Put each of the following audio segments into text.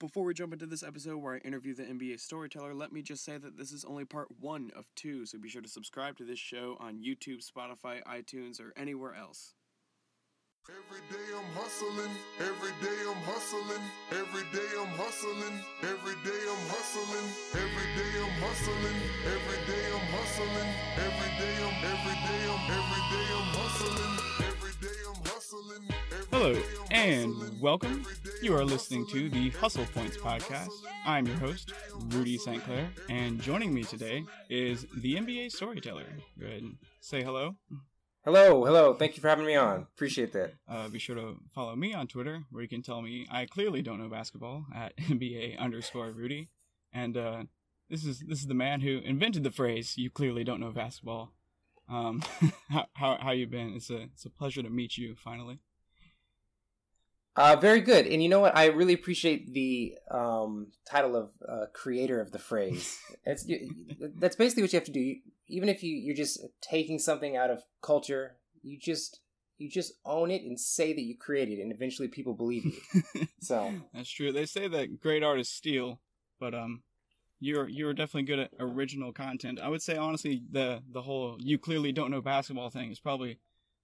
Before we jump into this episode where I interview the NBA storyteller, let me just say that this is only part one of two, so be sure to subscribe to this show on YouTube, Spotify, iTunes, or anywhere else. Every day I'm hustling, every day I'm hustling, every day I'm hustling, every day I'm hustling, every day I'm hustling, every day I'm hustling, every day I'm every day I'm every day I'm hustling, every day I'm hustling. Hello and welcome. You are listening to the Hustle Points podcast. I'm your host, Rudy St. Clair, and joining me today is the NBA storyteller. Go ahead and say hello. Hello, hello. Thank you for having me on. Appreciate that. Uh, be sure to follow me on Twitter, where you can tell me I clearly don't know basketball at NBA underscore Rudy. And uh, this is this is the man who invented the phrase "You clearly don't know basketball." Um, how, how how you been? It's a it's a pleasure to meet you finally. Uh, very good. And you know what? I really appreciate the um, title of uh, creator of the phrase. It's that's basically what you have to do. Even if you you're just taking something out of culture, you just you just own it and say that you created it, and eventually people believe you. so that's true. They say that great artists steal, but um, you're you're definitely good at original content. I would say honestly, the the whole you clearly don't know basketball thing is probably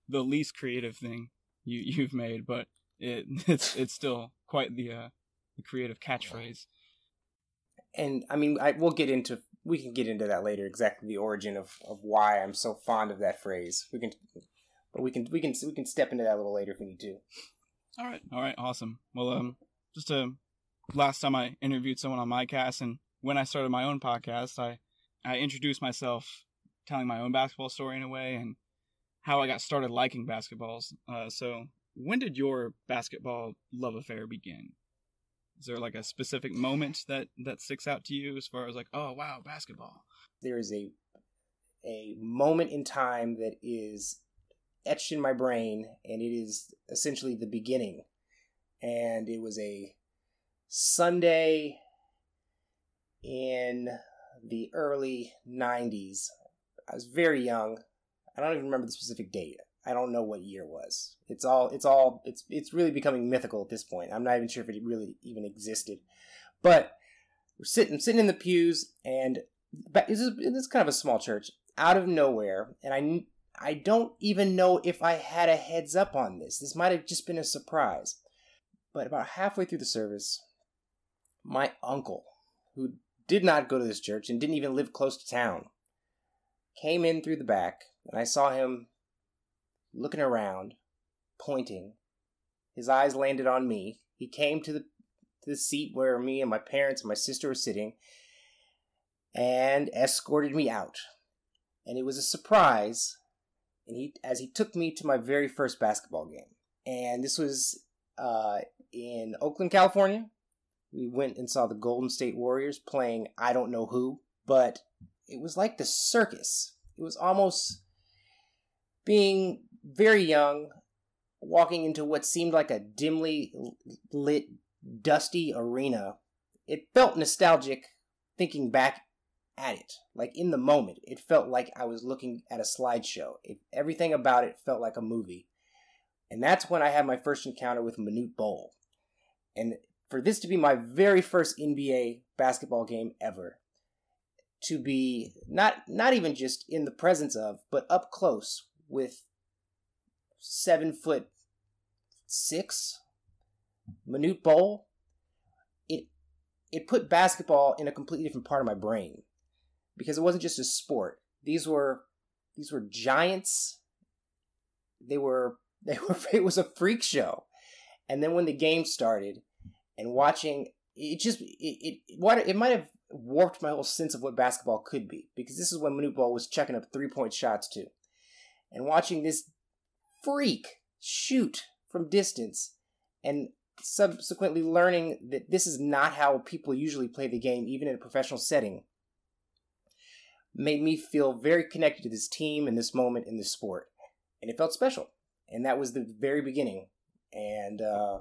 the least creative thing you you've made, but it it's it's still quite the uh, the creative catchphrase. And I mean, I we'll get into we can get into that later. Exactly the origin of, of why I'm so fond of that phrase. We can, but we can we can we can step into that a little later if we need to. All right, all right, awesome. Well, um, just a last time I interviewed someone on my cast, and when I started my own podcast, I I introduced myself, telling my own basketball story in a way, and how I got started liking basketballs. Uh, so when did your basketball love affair begin? Is there like a specific moment that that sticks out to you as far as like, oh wow, basketball? There is a a moment in time that is etched in my brain, and it is essentially the beginning. And it was a Sunday in the early 90s. I was very young. I don't even remember the specific date. I don't know what year was. It's all it's all it's it's really becoming mythical at this point. I'm not even sure if it really even existed. But we're sitting sitting in the pews and this is, this is kind of a small church out of nowhere and I I don't even know if I had a heads up on this. This might have just been a surprise. But about halfway through the service, my uncle, who did not go to this church and didn't even live close to town, came in through the back, and I saw him looking around, pointing. His eyes landed on me. He came to the to the seat where me and my parents and my sister were sitting and escorted me out. And it was a surprise. And he as he took me to my very first basketball game. And this was uh, in Oakland, California. We went and saw the Golden State Warriors playing I don't know who, but it was like the circus. It was almost being very young, walking into what seemed like a dimly lit, dusty arena. It felt nostalgic thinking back at it. Like in the moment, it felt like I was looking at a slideshow. It, everything about it felt like a movie. And that's when I had my first encounter with Manute Bol. And for this to be my very first NBA basketball game ever, to be not not even just in the presence of, but up close with seven foot six Manute Bol, it it put basketball in a completely different part of my brain because it wasn't just a sport. These were these were giants. They were they were it was a freak show. And then when the game started and watching it just it it what it might have warped my whole sense of what basketball could be because this is when Manute Bol was checking up three point shots too. And watching this freak shoot from distance and subsequently learning that this is not how people usually play the game, even in a professional setting, made me feel very connected to this team and this moment in this sport. And it felt special. And that was the very beginning. And uh,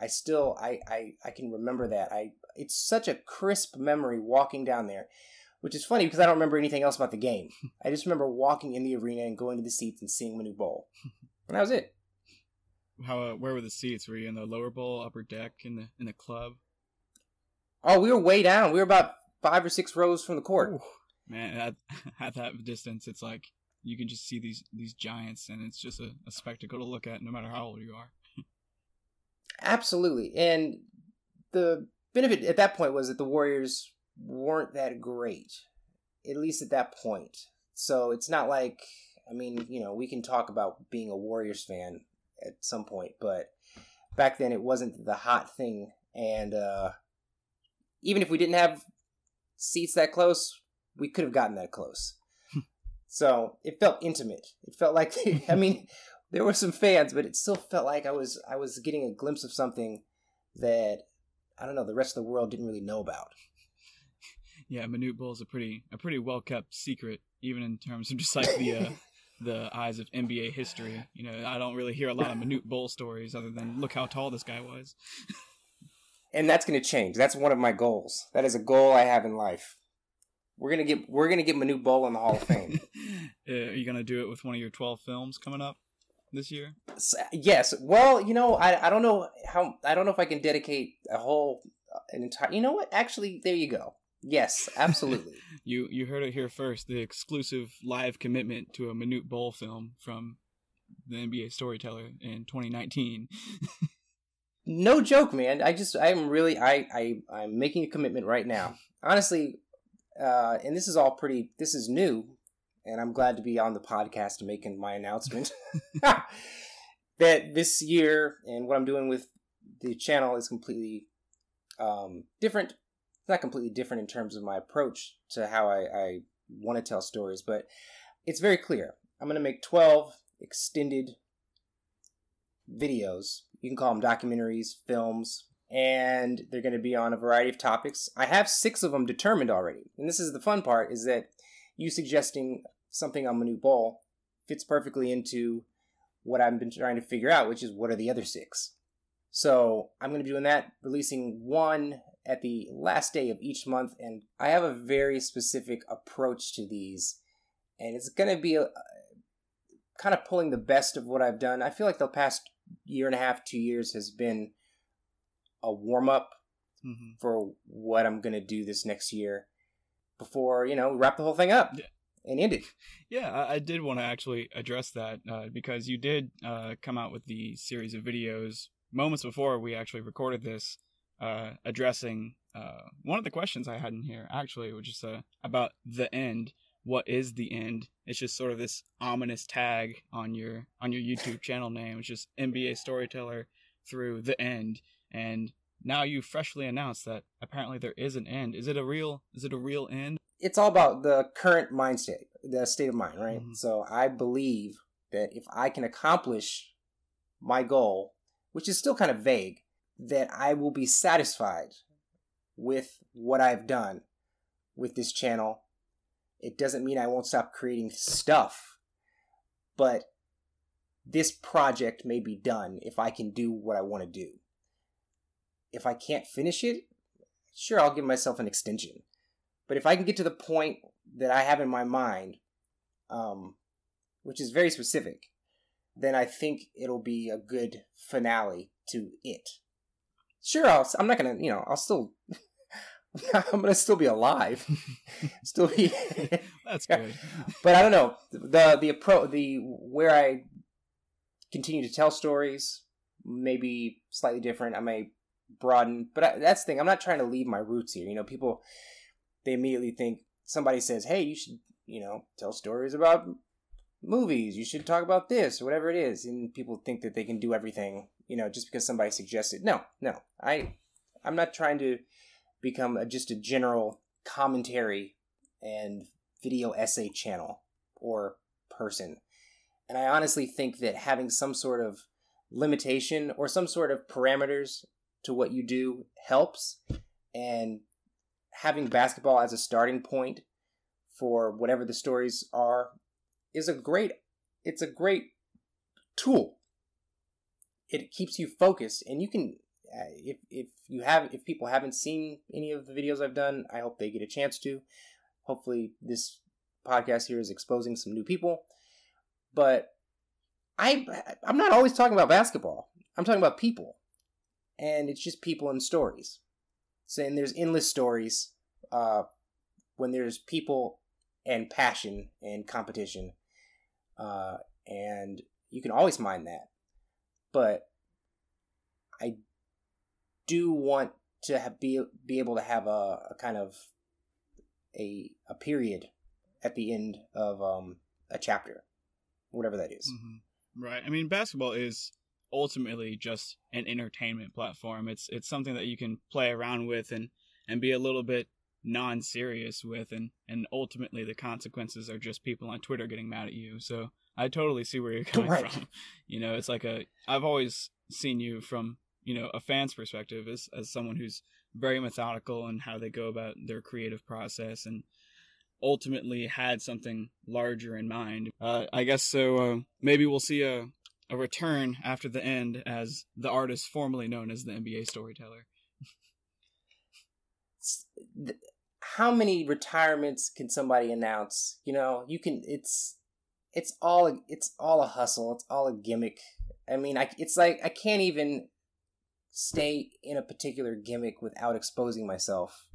I still I, I I can remember that. I it's such a crisp memory walking down there which is funny because I don't remember anything else about the game. I just remember walking in the arena and going to the seats and seeing Manute Bol, and that was it. How? Uh, where were the seats? Were you in the lower bowl, upper deck, in the in the club? Oh, we were way down. We were about five or six rows from the court. Ooh, man, at, at that distance, it's like you can just see these these giants, and it's just a, a spectacle to look at, no matter how old you are. Absolutely. And the benefit at that point was that the Warriors weren't that great, at least at that point. So it's not like, I mean, you know, we can talk about being a Warriors fan at some point, but back then it wasn't the hot thing. And uh, even if we didn't have seats that close, we could have gotten that close. so it felt intimate. It felt like, I mean, there were some fans, but it still felt like I was I was getting a glimpse of something that I don't know the rest of the world didn't really know about. Yeah, Manute Bol is a pretty a pretty well kept secret, even in terms of just like the uh, the eyes of NBA history. You know, I don't really hear a lot of Manute Bol stories other than look how tall this guy was. and that's going to change. That's one of my goals. That is a goal I have in life. We're gonna get we're gonna get Manute Bol in the Hall of Fame. uh, are you gonna do it with one of your twelve films coming up? this year? Yes. Well, you know, I I don't know how I don't know if I can dedicate a whole uh, an entire. You know what? Actually, there you go. Yes, absolutely. you you heard it here first. The exclusive live commitment to a Manute Bol film from the NBA Storyteller in 2019. no joke, man. I just I'm really I I I'm making a commitment right now. Honestly, uh, and this is all pretty. This is new and I'm glad to be on the podcast making my announcement that this year and what I'm doing with the channel is completely um, different. Not completely different in terms of my approach to how I, I want to tell stories, but it's very clear. I'm going to make 12 extended videos. You can call them documentaries, films, and they're going to be on a variety of topics. I have six of them determined already. And this is the fun part is that you suggesting something on Manute Bol fits perfectly into what I've been trying to figure out, which is what are the other six. So I'm going to be doing that, releasing one at the last day of each month, and I have a very specific approach to these, and it's going to be a, kind of pulling the best of what I've done. I feel like the past year and a half, two years has been a warm up mm-hmm. for what I'm going to do this next year before you know wrap the whole thing up. Yeah and end it. Yeah, I, I did want to actually address that uh, because you did uh, come out with the series of videos moments before we actually recorded this, uh, addressing uh, one of the questions I had in here actually, which is uh, about the end. What is the end? It's just sort of this ominous tag on your on your YouTube channel name, which is NBA Storyteller through the end, and now you freshly announced that apparently there is an end. Is it a real? Is it a real end? it's all about the current mind state, the state of mind, right? Mm-hmm. So I believe that if I can accomplish my goal, which is still kind of vague, that I will be satisfied with what I've done with this channel. It doesn't mean I won't stop creating stuff, but this project may be done if I can do what I want to do. If I can't finish it, sure, I'll give myself an extension. But if I can get to the point that I have in my mind, um, which is very specific, then I think it'll be a good finale to it. Sure, I'll, I'm not gonna, you know, I'll still, I'm gonna still be alive, still be. That's good. but I don't know the the approach, the where I continue to tell stories, maybe slightly different. I may broaden, but I, that's the thing. I'm not trying to leave my roots here. You know, people they immediately think somebody says, "Hey, you should, you know, tell stories about movies. You should talk about this or whatever it is." And people think that they can do everything, you know, just because somebody suggested. No, no. I I'm not trying to become a, just a general commentary and video essay channel or person. And I honestly think that having some sort of limitation or some sort of parameters to what you do helps and having basketball as a starting point for whatever the stories are is a great it's a great tool it keeps you focused and you can uh, if if you have if people haven't seen any of the videos I've done I hope they get a chance to. Hopefully this podcast here is exposing some new people. But I I'm not always talking about basketball. I'm talking about people. And it's just people and stories. Saying there's endless stories uh, when there's people and passion and competition, uh, and you can always mind that. But I do want to have, be be able to have a, a kind of a a period at the end of um, a chapter, whatever that is. Mm-hmm. Right. I mean, basketball is ultimately just an entertainment platform. It's it's something that you can play around with and and be a little bit non-serious with and and ultimately the consequences are just people on Twitter getting mad at you. So I totally see where you're coming right. from. You know, it's like a I've always seen you from, you know, a fan's perspective as as someone who's very methodical in how they go about their creative process and ultimately had something larger in mind. Uh, I guess so. Uh, maybe we'll see a a return after the end as the artist formerly known as the NBA storyteller. How many retirements can somebody announce? You know, you can. It's it's all it's all a hustle. It's all a gimmick. I mean, I it's like I can't even stay in a particular gimmick without exposing myself.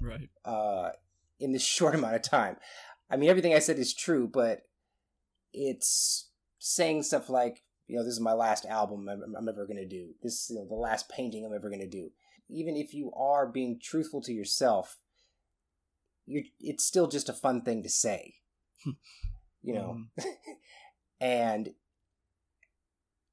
Right. Uh, in this short amount of time. I mean, everything I said is true, but it's saying stuff like, you know, this is my last album I'm, I'm ever going to do. This is you know, the last painting I'm ever going to do. Even if you are being truthful to yourself, you're, it's still just a fun thing to say, you know? Mm. and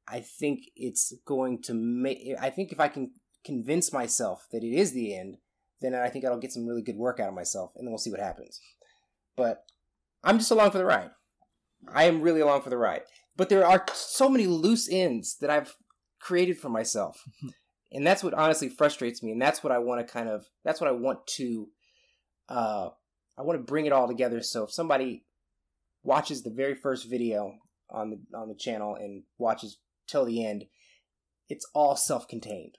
I think it's going to make, I think if I can convince myself that it is the end, then I think I'll get some really good work out of myself, and then we'll see what happens. But I'm just along for the ride. I am really along for the ride. But there are so many loose ends that I've created for myself. and that's what honestly frustrates me. And that's what I want to kind of, that's what I want to, uh, I want to bring it all together. So if somebody watches the very first video on the, on the channel and watches till the end, it's all self-contained.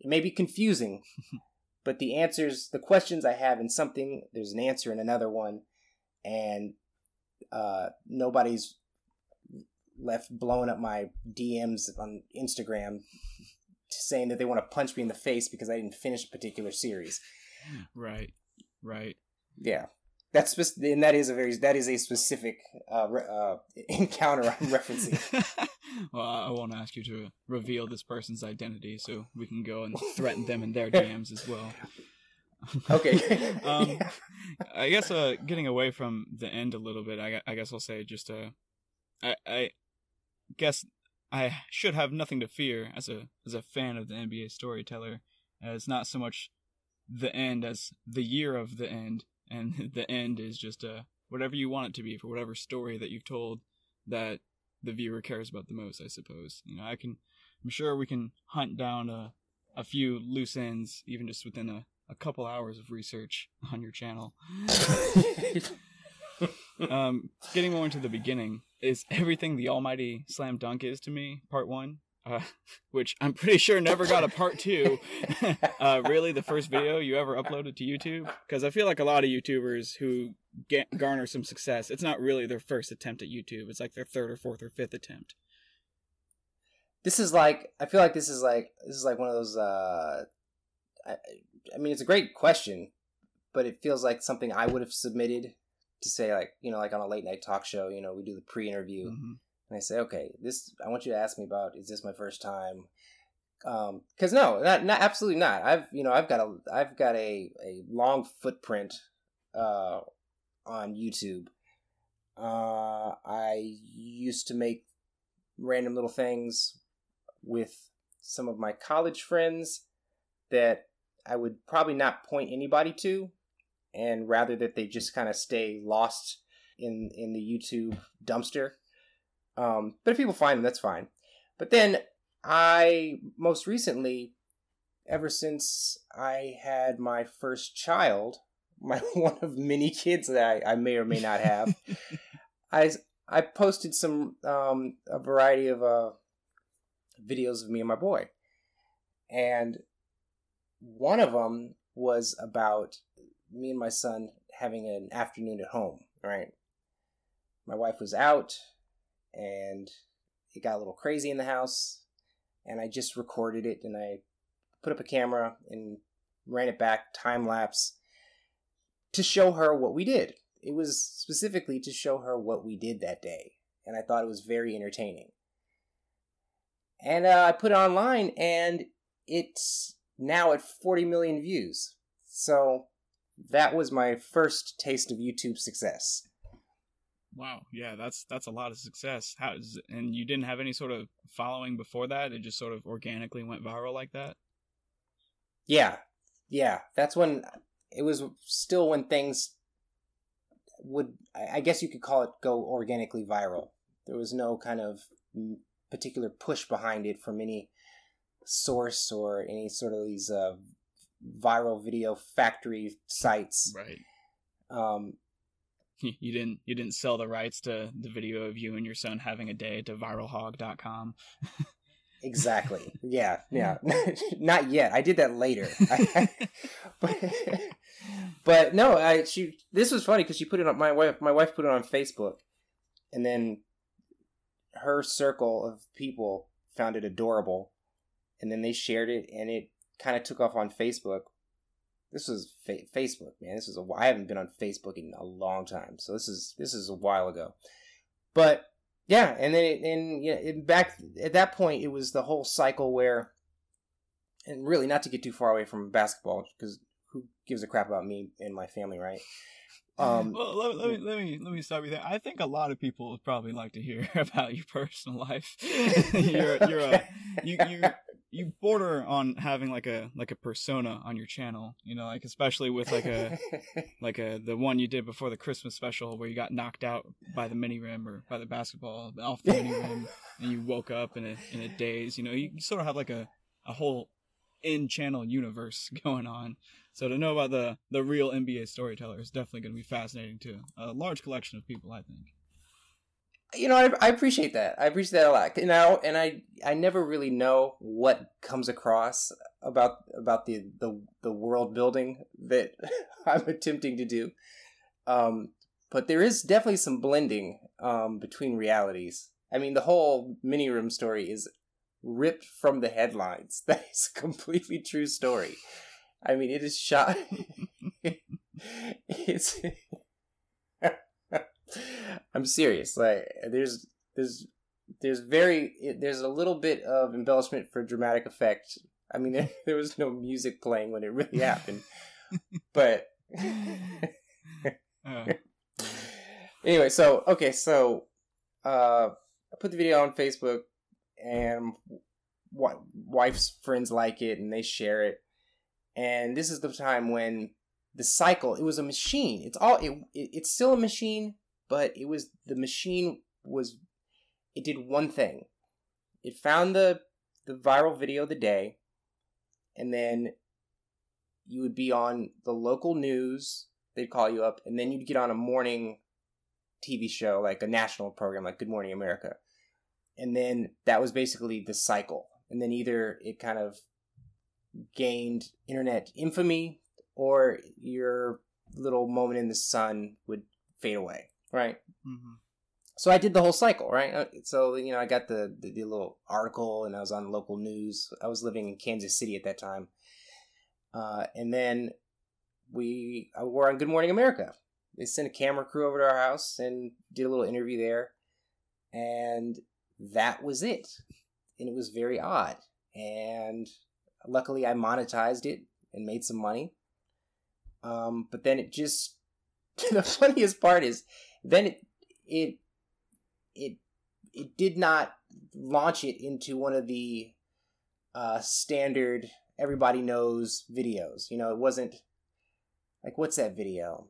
It may be confusing, but the answers, the questions I have in something, there's an answer in another one, and uh, nobody's left blowing up my DMs on Instagram saying that they want to punch me in the face because I didn't finish a particular series. Right. Right. Yeah. That's spe- and that is a very that is a specific uh, re- uh, encounter I'm referencing. well, I won't ask you to reveal this person's identity, so we can go and threaten them in their DMs as well. okay. um, yeah. I guess uh, getting away from the end a little bit, I, I guess I'll say just uh, I, I guess I should have nothing to fear as a as a fan of the NBA storyteller, as not so much the end as the year of the end, and the end is just uh whatever you want it to be for whatever story that you've told that the viewer cares about the most. I suppose you know I can I'm sure we can hunt down a a few loose ends even just within a a couple hours of research on your channel. um, getting more into the beginning is everything the Almighty Slam Dunk is to me. Part one, uh, which I'm pretty sure never got a part two. uh, really, the first video you ever uploaded to YouTube? Because I feel like a lot of YouTubers who get, garner some success, it's not really their first attempt at YouTube. It's like their third or fourth or fifth attempt. This is like I feel like this is like this is like one of those. Uh, I, I mean, it's a great question, but it feels like something I would have submitted to say like you know like on a late night talk show you know we do the pre-interview. Mm-hmm. and i say okay this i want you to ask me about is this my first time? Um because no not, not absolutely not. I've you know i've got a i've got a a long footprint uh on youtube. Uh i used to make random little things with some of my college friends that i would probably not point anybody to and rather that they just kind of stay lost in in the YouTube dumpster. Um, but if people find them, that's fine. But then I most recently, ever since I had my first child, my one of many kids that I, I may or may not have, I I posted some um, a variety of uh, videos of me and my boy, and one of them was about me and my son having an afternoon at home, right? My wife was out and it got a little crazy in the house and I just recorded it and I put up a camera and ran it back time lapse to show her what we did. It was specifically to show her what we did that day, and I thought it was very entertaining. And uh, I put it online, and it's now at 40 million views. So that was my first taste of YouTube success. Wow, yeah, that's that's a lot of success. How is and you didn't have any sort of following before that? It just sort of organically went viral like that. Yeah, yeah. That's when it was still when things would, I guess you could call it, go organically viral. There was no kind of particular push behind it from any source or any sort of these uh, viral video factory sites. Right. Um, you didn't you didn't sell the rights to the video of you and your son having a day to viralhog.com. exactly. Yeah. Yeah. Not yet. I did that later. but, but no, I she this was funny because she put it on my wife my wife put it on Facebook and then her circle of people found it adorable and then they shared it and it kind of took off on Facebook this was fa- Facebook, man. This was a I haven't been on Facebook in a long time, so this is this is a while ago. But yeah, and then it, and yeah, it, back at that point, it was the whole cycle where, and really not to get too far away from basketball, because who gives a crap about me and my family, right? Um, well, let, let, me let me let me stop you there. I think a lot of people would probably like to hear about your personal life. you're you're a, you you you border on having like a like a persona on your channel, you know, like especially with like a like a the one you did before the Christmas special where you got knocked out by the mini rim or by the basketball off the mini rim and you woke up in a in a daze. You know, you, you sort of have like a a whole in channel universe going on. So to know about the the real NBA storyteller is definitely going to be fascinating to a large collection of people, I think you know, I, I, appreciate that. I appreciate that a lot. You know, and I I never really know what comes across about about the the, the world building that I'm attempting to do. Um, but there is definitely some blending um, between realities. I mean, the whole mini room story is ripped from the headlines. That is a completely true story. I mean, it is shot. it's I'm serious. Like there's there's there's very there's a little bit of embellishment for dramatic effect. I mean, there, there was no music playing when it really happened, but uh. anyway. So okay, so uh, I put the video on Facebook, and what wife's friends like it, and they share it. And this is the time when the cycle. It was a machine. It's all. It, it it's still a machine, but it was the machine was it did one thing. It found the the viral video of the day, and then you would be on the local news. They'd call you up, and then you'd get on a morning TV show, like a national program, like Good Morning America. And then that was basically the cycle. And then either it kind of gained internet infamy, or your little moment in the sun would fade away right? Mm-hmm. So I did the whole cycle, right? Uh, so you know, I got the, the, the little article, and I was on local news. I was living in Kansas City at that time, uh, and then we uh, were on Good Morning America. They sent a camera crew over to our house and did a little interview there, and that was it. And it was very odd. And luckily, I monetized it and made some money. Um, but then it just the funniest part is then it it it it did not launch it into one of the uh, standard everybody knows videos. You know, it wasn't like what's that video?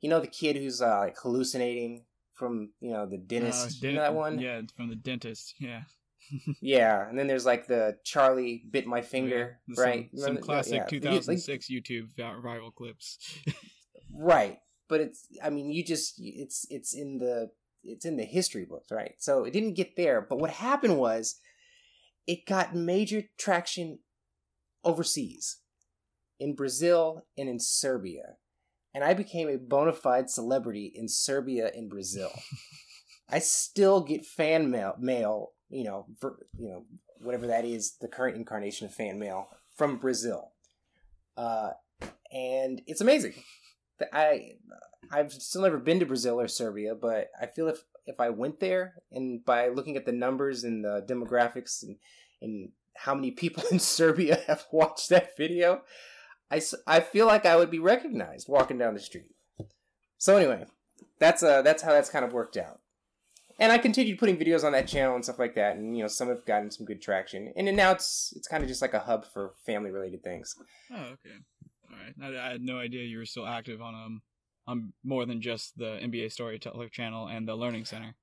You know, the kid who's uh, like hallucinating from you know the dentist. Uh, you know that one? Yeah, from the dentist. Yeah. yeah, and then there's like the Charlie bit my finger, yeah, right? Some, some classic yeah. 2006 like, YouTube viral clips. right, but it's I mean you just it's it's in the it's in the history books, right? So it didn't get there, but what happened was it got major traction overseas in Brazil and in Serbia. And I became a bona fide celebrity in Serbia and Brazil. I still get fan mail, mail, you know, for, you know, whatever that is, the current incarnation of fan mail from Brazil. uh, and it's amazing. I I've still never been to Brazil or Serbia, but I feel if if I went there and by looking at the numbers and the demographics and and how many people in Serbia have watched that video, I I feel like I would be recognized walking down the street. So anyway, that's uh that's how that's kind of worked out. And I continued putting videos on that channel and stuff like that, and you know some have gotten some good traction. And now it's it's kind of just like a hub for family related things. Oh, okay. All right. I, I had no idea you were still active on um on more than just the NBA Storyteller channel and the Learning Center.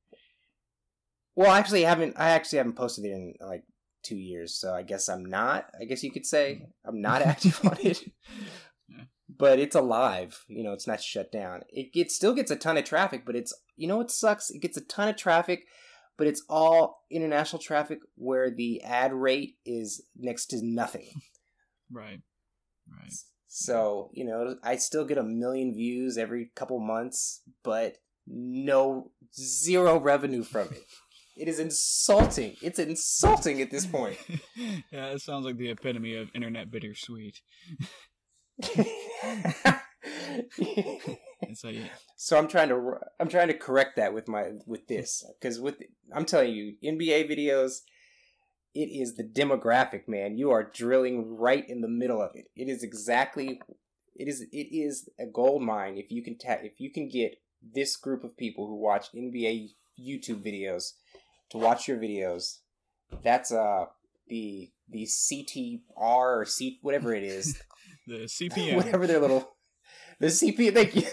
Well, I actually haven't I actually haven't posted it in like two years, so I guess I'm not. I guess you could say I'm not active on it. Yeah. But it's alive, you know. It's not shut down. It it still gets a ton of traffic, but it's you know what sucks. It gets a ton of traffic, but it's all international traffic where the ad rate is next to nothing. Right. Right. So you know, I still get a million views every couple months, but no zero revenue from it. It is insulting. It's insulting at this point. yeah, it sounds like the epitome of internet bittersweet. It's like so I'm trying to I'm trying to correct that with my with this because with I'm telling you NBA videos, it is the demographic man. You are drilling right in the middle of it. It is exactly it is it is a gold mine if you can ta- if you can get this group of people who watch NBA YouTube videos to watch your videos. That's uh the the CTR or C whatever it is the CPM. whatever their little the CP. Thank you.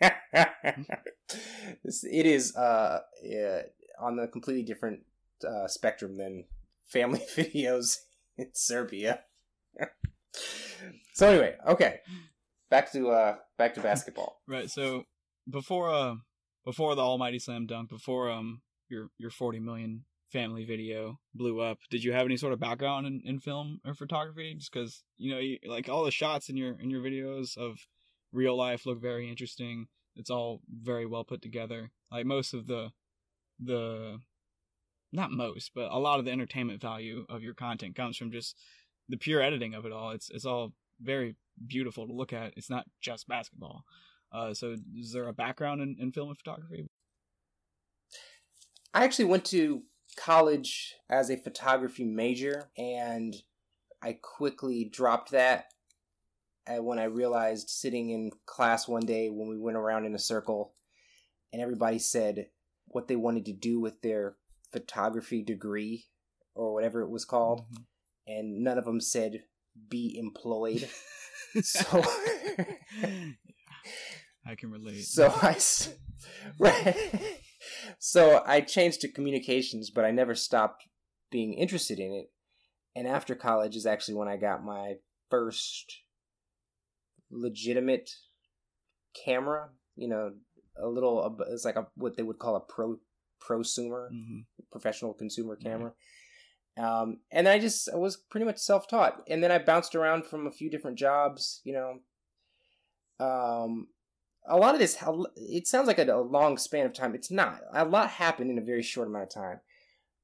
This- it is uh, yeah, on the completely different uh, spectrum than family videos in Serbia. so anyway, okay, back to uh, back to basketball. Right. So before uh before the Almighty Slam Dunk, before um your your 40 million family video blew up, did you have any sort of background in, in film or photography? Just because you know, you, like all the shots in your in your videos of real life look very interesting. It's all very well put together. Like most of the the not most, but a lot of the entertainment value of your content comes from just the pure editing of it all. It's it's all very beautiful to look at. It's not just basketball. Uh, so is there a background in, in film and photography? I actually went to college as a photography major, and I quickly dropped that uh, when I realized sitting in class one day when we went around in a circle and everybody said what they wanted to do with their photography degree or whatever it was called, mm-hmm. and none of them said be employed. so. I can relate. So I, right. So I changed to communications, but I never stopped being interested in it. And after college is actually when I got my first legitimate camera. You know, a little. It's like a what they would call a pro prosumer, Mhm. professional consumer camera. Um, and I just I was pretty much self taught, and then I bounced around from a few different jobs. You know, um, a lot of this it sounds like a, a long span of time. It's not. A lot happened in a very short amount of time,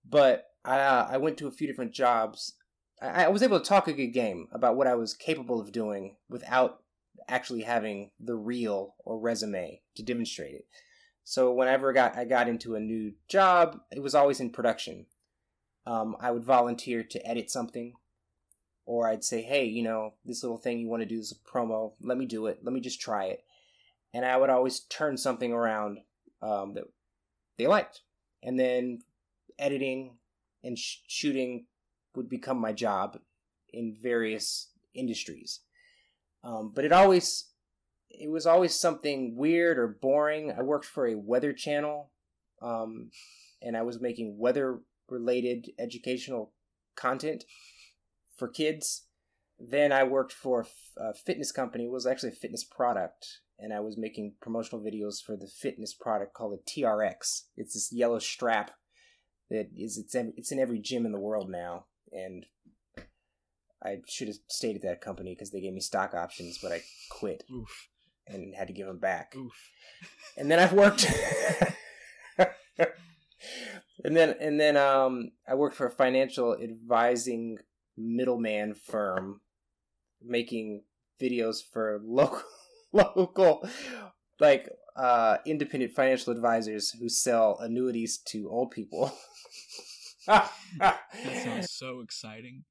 but I uh, I went to a few different jobs. I, I was able to talk a good game about what I was capable of doing without actually having the reel or resume to demonstrate it. So whenever I got I got into a new job, it was always in production. Um, I would volunteer to edit something, or I'd say, "Hey, you know, this little thing you want to do is a promo. Let me do it. Let me just try it." And I would always turn something around um, that they liked, and then editing and sh- shooting would become my job in various industries. Um, but it always it was always something weird or boring. I worked for a weather channel, um, and I was making weather related educational content for kids. Then I worked for a fitness company. It was actually a fitness product, and I was making promotional videos for the fitness product called the TRX. It's this yellow strap that is it's it's in every gym in the world now, and I should have stayed at that company because they gave me stock options, but I quit Oof. And had to give them back. Oof. And then I've worked and then and then um I worked for a financial advising middleman firm making videos for local local like uh independent financial advisors who sell annuities to old people. That sounds so exciting.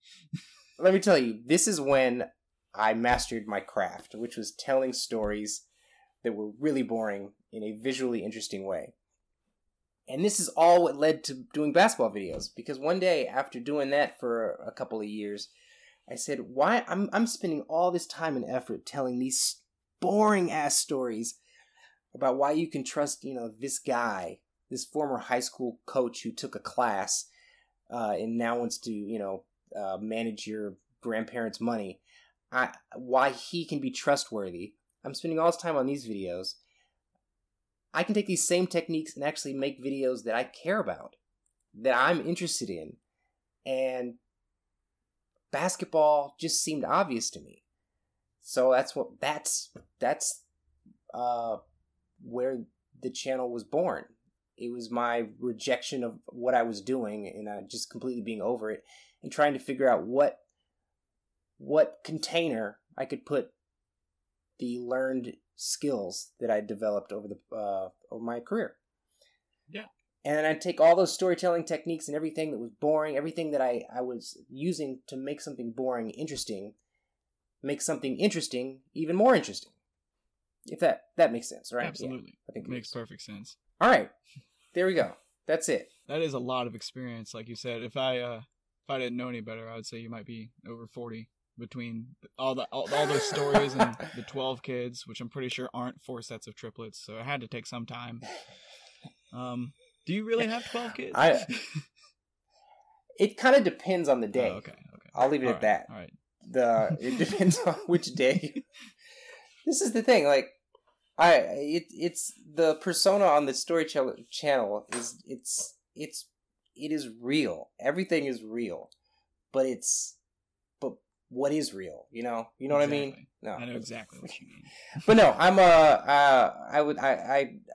Let me tell you, this is when I mastered my craft, which was telling stories that were really boring in a visually interesting way. And this is all what led to doing basketball videos because one day after doing that for a couple of years, I said, "Why I'm I'm spending all this time and effort telling these boring ass stories about why you can trust, you know, this guy, this former high school coach who took a class uh, and now wants to, you know, uh, manage your grandparents' money. I, why he can be trustworthy. I'm spending all this time on these videos. I can take these same techniques and actually make videos that I care about, that I'm interested in, and basketball just seemed obvious to me. So that's what that's that's uh, where the channel was born. It was my rejection of what I was doing and uh, just completely being over it and trying to figure out what what container I could put the learned skills that I developed over the uh, over my career. Yeah. And I'd take all those storytelling techniques and everything that was boring, everything that I, I was using to make something boring interesting, make something interesting even more interesting. If that that makes sense, right? Yeah, Absolutely. I think It it makes perfect sense. All right, there we go. That's it. That is a lot of experience, like you said. If I uh if I didn't know any better, I would say you might be over forty between all the all, all those stories and the twelve kids, which I'm pretty sure aren't four sets of triplets. So it had to take some time. Um, do you really have twelve kids? I- It kind of depends on the day. Oh, okay. Okay. I'll leave it All at right, that. All right. the it depends on which day this is the thing like i it it's the persona on the story channel channel is it's it's it is real everything is real but it's what is real you know you know what i mean no I know exactly what you mean. but no i'm uh, uh i would i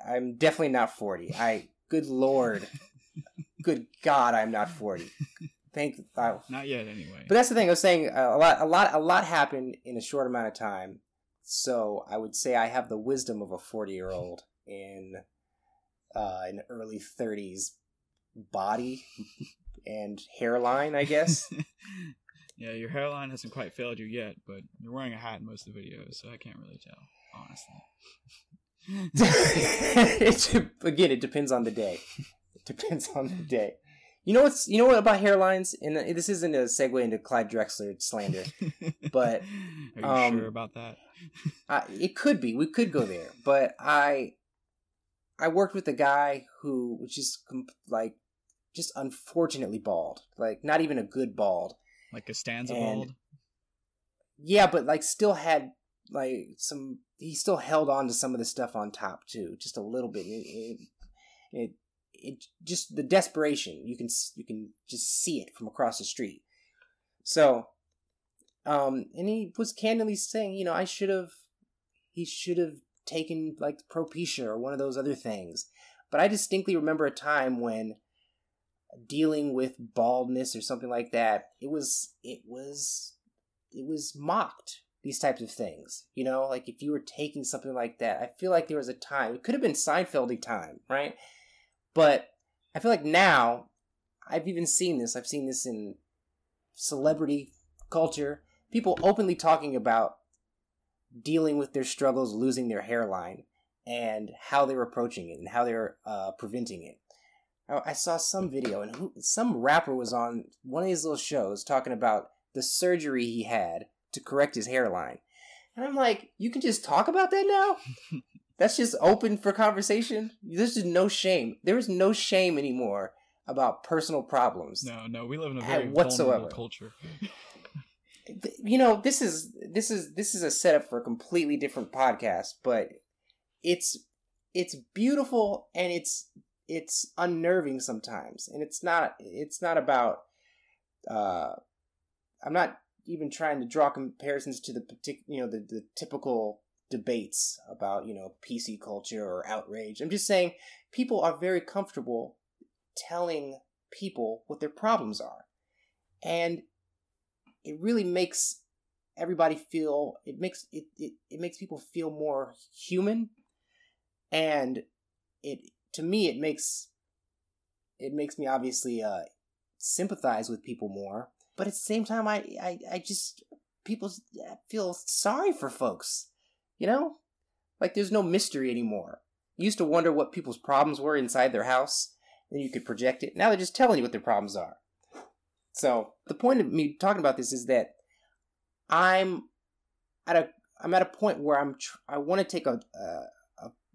i i'm definitely not 40 i good lord good god i'm not 40 thank I, Not yet, anyway. but that's the thing I was saying. Uh, a lot, a lot, a lot happened in a short amount of time. So I would say I have the wisdom of a forty-year-old in uh, an early thirties body and hairline. I guess. Yeah, your hairline hasn't quite failed you yet, but you're wearing a hat in most of the videos, so I can't really tell, honestly. it, again, it depends on the day. It depends on the day. You know what's you know what about hairlines? And uh, this isn't a segue into Clyde Drexler slander. But, are you um, sure about that? I, it could be. We could go there, but I, I worked with a guy who was just com- like, just unfortunately bald. Like not even a good bald. Like a stanza and- bald? Yeah, but like still had like some. He still held on to some of the stuff on top too, just a little bit. It, it, it, it just the desperation. You can you can just see it from across the street. So, um, and he was candidly saying, you know, I should have, he should have taken like Propecia or one of those other things. But I distinctly remember a time when dealing with baldness or something like that, it was it was it was mocked these types of things. You know, like if you were taking something like that, I feel like there was a time. It could have been Seinfeldy time, right? But I feel like now I've even seen this. I've seen this in celebrity culture. People openly talking about dealing with their struggles, losing their hairline, and how they're approaching it and how they're uh, preventing it. I I saw some video and who, some rapper was on one of these little shows talking about the surgery he had to correct his hairline. And I'm like, you can just talk about that now? That's just open for conversation? There's just no shame. There is no shame anymore about personal problems. No, no, we live in a very whatsoever. culture. You know, this is this is this is a setup for a completely different podcast, but it's it's beautiful and it's it's unnerving sometimes. And it's not it's not about uh I'm not even trying to draw comparisons to the partic- you know the, the typical debates about you know PC culture or outrage. I'm just saying people are very comfortable telling people what their problems are, and it really makes everybody feel it makes it, it it makes people feel more human and it to me it makes it makes me obviously uh sympathize with people more but at the same time i i, I just people feel sorry for folks you know? Like there's no mystery anymore. You used to wonder what people's problems were inside their house then you could project it. Now they're just telling you what their problems are. So the point of me talking about this is that i'm at a i'm at a point where i'm tr- i want to take a, a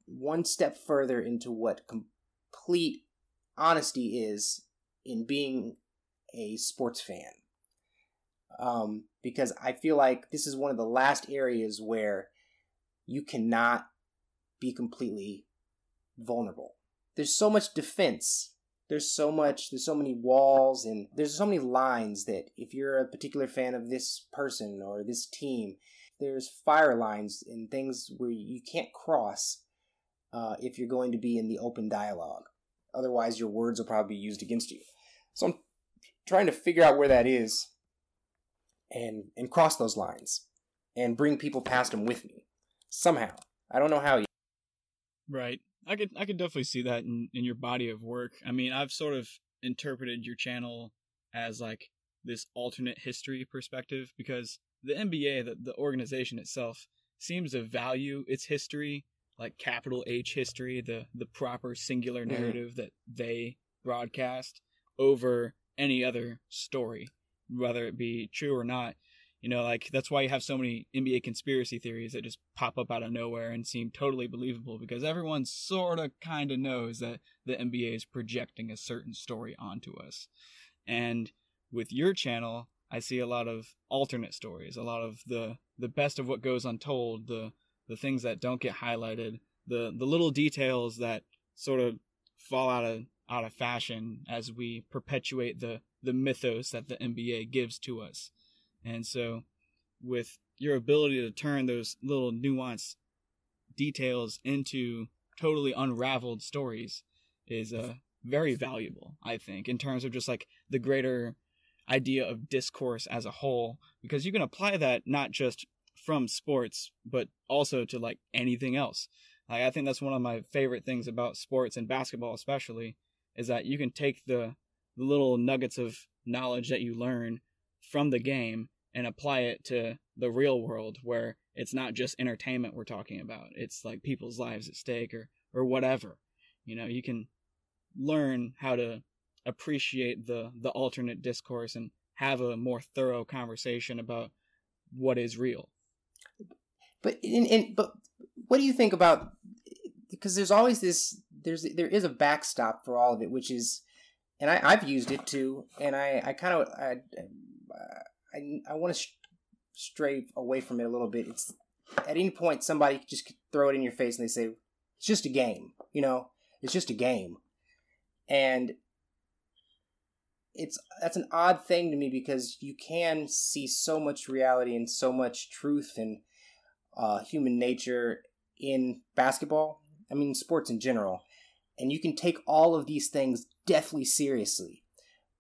one step further into what complete honesty is in being a sports fan. Um, because I feel like this is one of the last areas where you cannot be completely vulnerable. There's so much defense. There's so much, there's so many walls, and there's so many lines that if you're a particular fan of this person or this team, there's fire lines and things where you can't cross uh, if you're going to be in the open dialogue. Otherwise, your words will probably be used against you. So I'm trying to figure out where that is and and cross those lines and bring people past them with me somehow. I don't know how yet. Right. I could I could definitely see that in, in your body of work. I mean, I've sort of interpreted your channel as like this alternate history perspective because the NBA, the, the organization itself, seems to value its history like capital H history, the the proper singular mm-hmm. narrative mm-hmm. that they broadcast over any other story, whether it be true or not. You know, like that's why you have so many NBA conspiracy theories that just pop up out of nowhere and seem totally believable because everyone sort of kind of knows that the NBA is projecting a certain story onto us. And with your channel, I see a lot of alternate stories, a lot of the the best of what goes untold, the the things that don't get highlighted, the the little details that sort of fall out of out of fashion as we perpetuate the the mythos that the NBA gives to us. And so with your ability to turn those little nuanced details into totally unraveled stories is uh very valuable, I think, in terms of just like the greater idea of discourse as a whole, because you can apply that not just from sports, but also to like anything else. Like I think that's one of my favorite things about sports and basketball especially is that you can take the, the little nuggets of knowledge that you learn from the game and apply it to the real world where it's not just entertainment we're talking about. It's like people's lives at stake or or whatever. You know, you can learn how to appreciate the the alternate discourse and have a more thorough conversation about what is real. But in, in but what do you think about because there's always this there's there is a backstop for all of it, which is and I, I've used it too, and I I kind of I I, I want to stray away from it a little bit. It's at any point somebody just throw it in your face and they say it's just a game, you know, it's just a game, and it's that's an odd thing to me because you can see so much reality and so much truth and uh, human nature in basketball. I mean, sports in general, and you can take all of these things deathly seriously.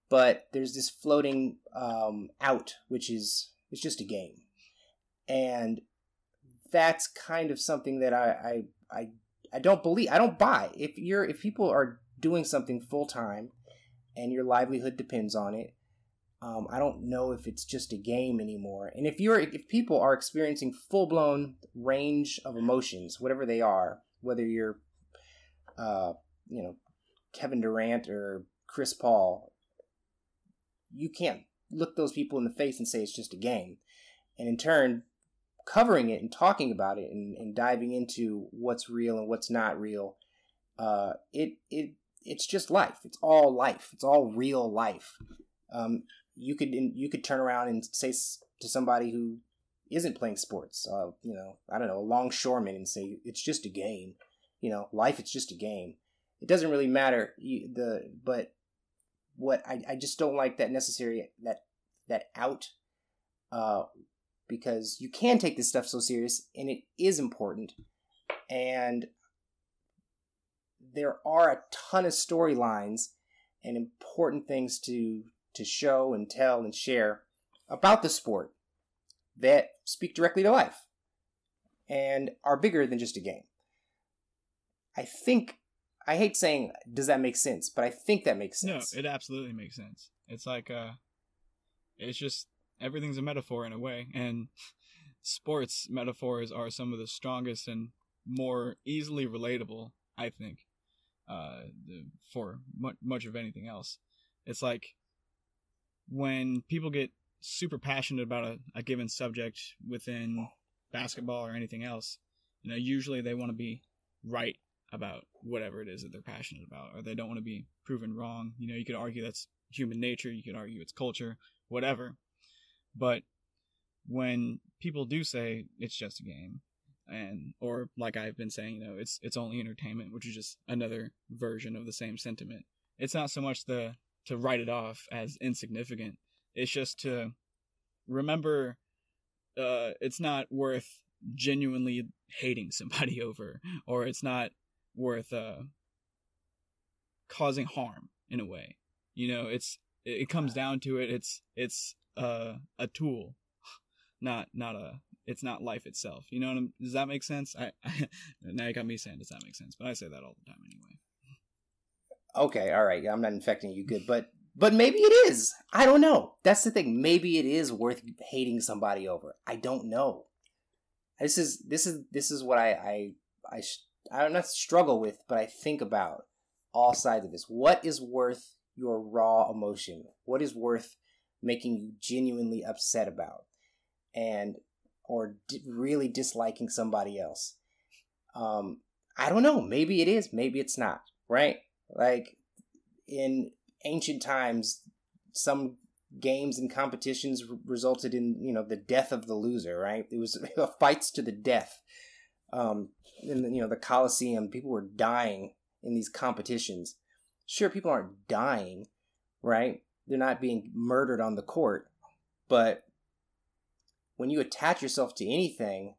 But there's this floating um, out, which is it's just a game, and that's kind of something that I I I, I don't believe. I don't buy. If you're if people are doing something full time and your livelihood depends on it. Um, I don't know if it's just a game anymore. And if you're if people are experiencing full blown range of emotions, whatever they are, whether you're, uh, you know, Kevin Durant or Chris Paul, you can't look those people in the face and say it's just a game. And in turn, covering it and talking about it and, and diving into what's real and what's not real, uh, it it it's just life. It's all life. It's all real life. Um, you could you could turn around and say to somebody who isn't playing sports, uh, you know, I don't know, a longshoreman, and say it's just a game. You know, life it's just a game. It doesn't really matter. You, the but what I, I just don't like that necessary that that out uh, because you can take this stuff so serious and it is important and there are a ton of storylines and important things to to show and tell and share about the sport. that speak directly to life and are bigger than just a game. I think I hate saying does that make sense, but I think that makes sense. No, it absolutely makes sense. It's like uh it's just everything's a metaphor in a way and sports metaphors are some of the strongest and more easily relatable, I think, uh for much, much of anything else. It's like when people get super passionate about a, a given subject within basketball or anything else, you know, usually they want to be right about whatever it is that they're passionate about, or they don't want to be proven wrong. You know, you could argue that's human nature, you could argue it's culture, whatever. But when people do say it's just a game, and or like I've been saying, you know, it's it's only entertainment, which is just another version of the same sentiment. It's not so much the to write it off as insignificant. It's just to remember uh, it's not worth genuinely hating somebody over, or it's not worth uh, causing harm in a way. You know, it's it comes down to it. It's it's uh, a tool, not not a. It's not life itself. You know what I'm, Does that make sense? I, I now you got me saying, does that make sense? But I say that all the time anyway. Okay, all right. I'm not infecting you good, but but maybe it is. I don't know. That's the thing. Maybe it is worth hating somebody over. I don't know. This is this is this is what I I I I don't not struggle with, but I think about all sides of this. What is worth your raw emotion? What is worth making you genuinely upset about, and or di- really disliking somebody else? Um, I don't know. Maybe it is. Maybe it's not. Right? Like in ancient times, some games and competitions resulted in you know the death of the loser. Right? It was fights to the death. Um, in the, you know the Colosseum, people were dying in these competitions. Sure, people aren't dying, right? They're not being murdered on the court, but when you attach yourself to anything,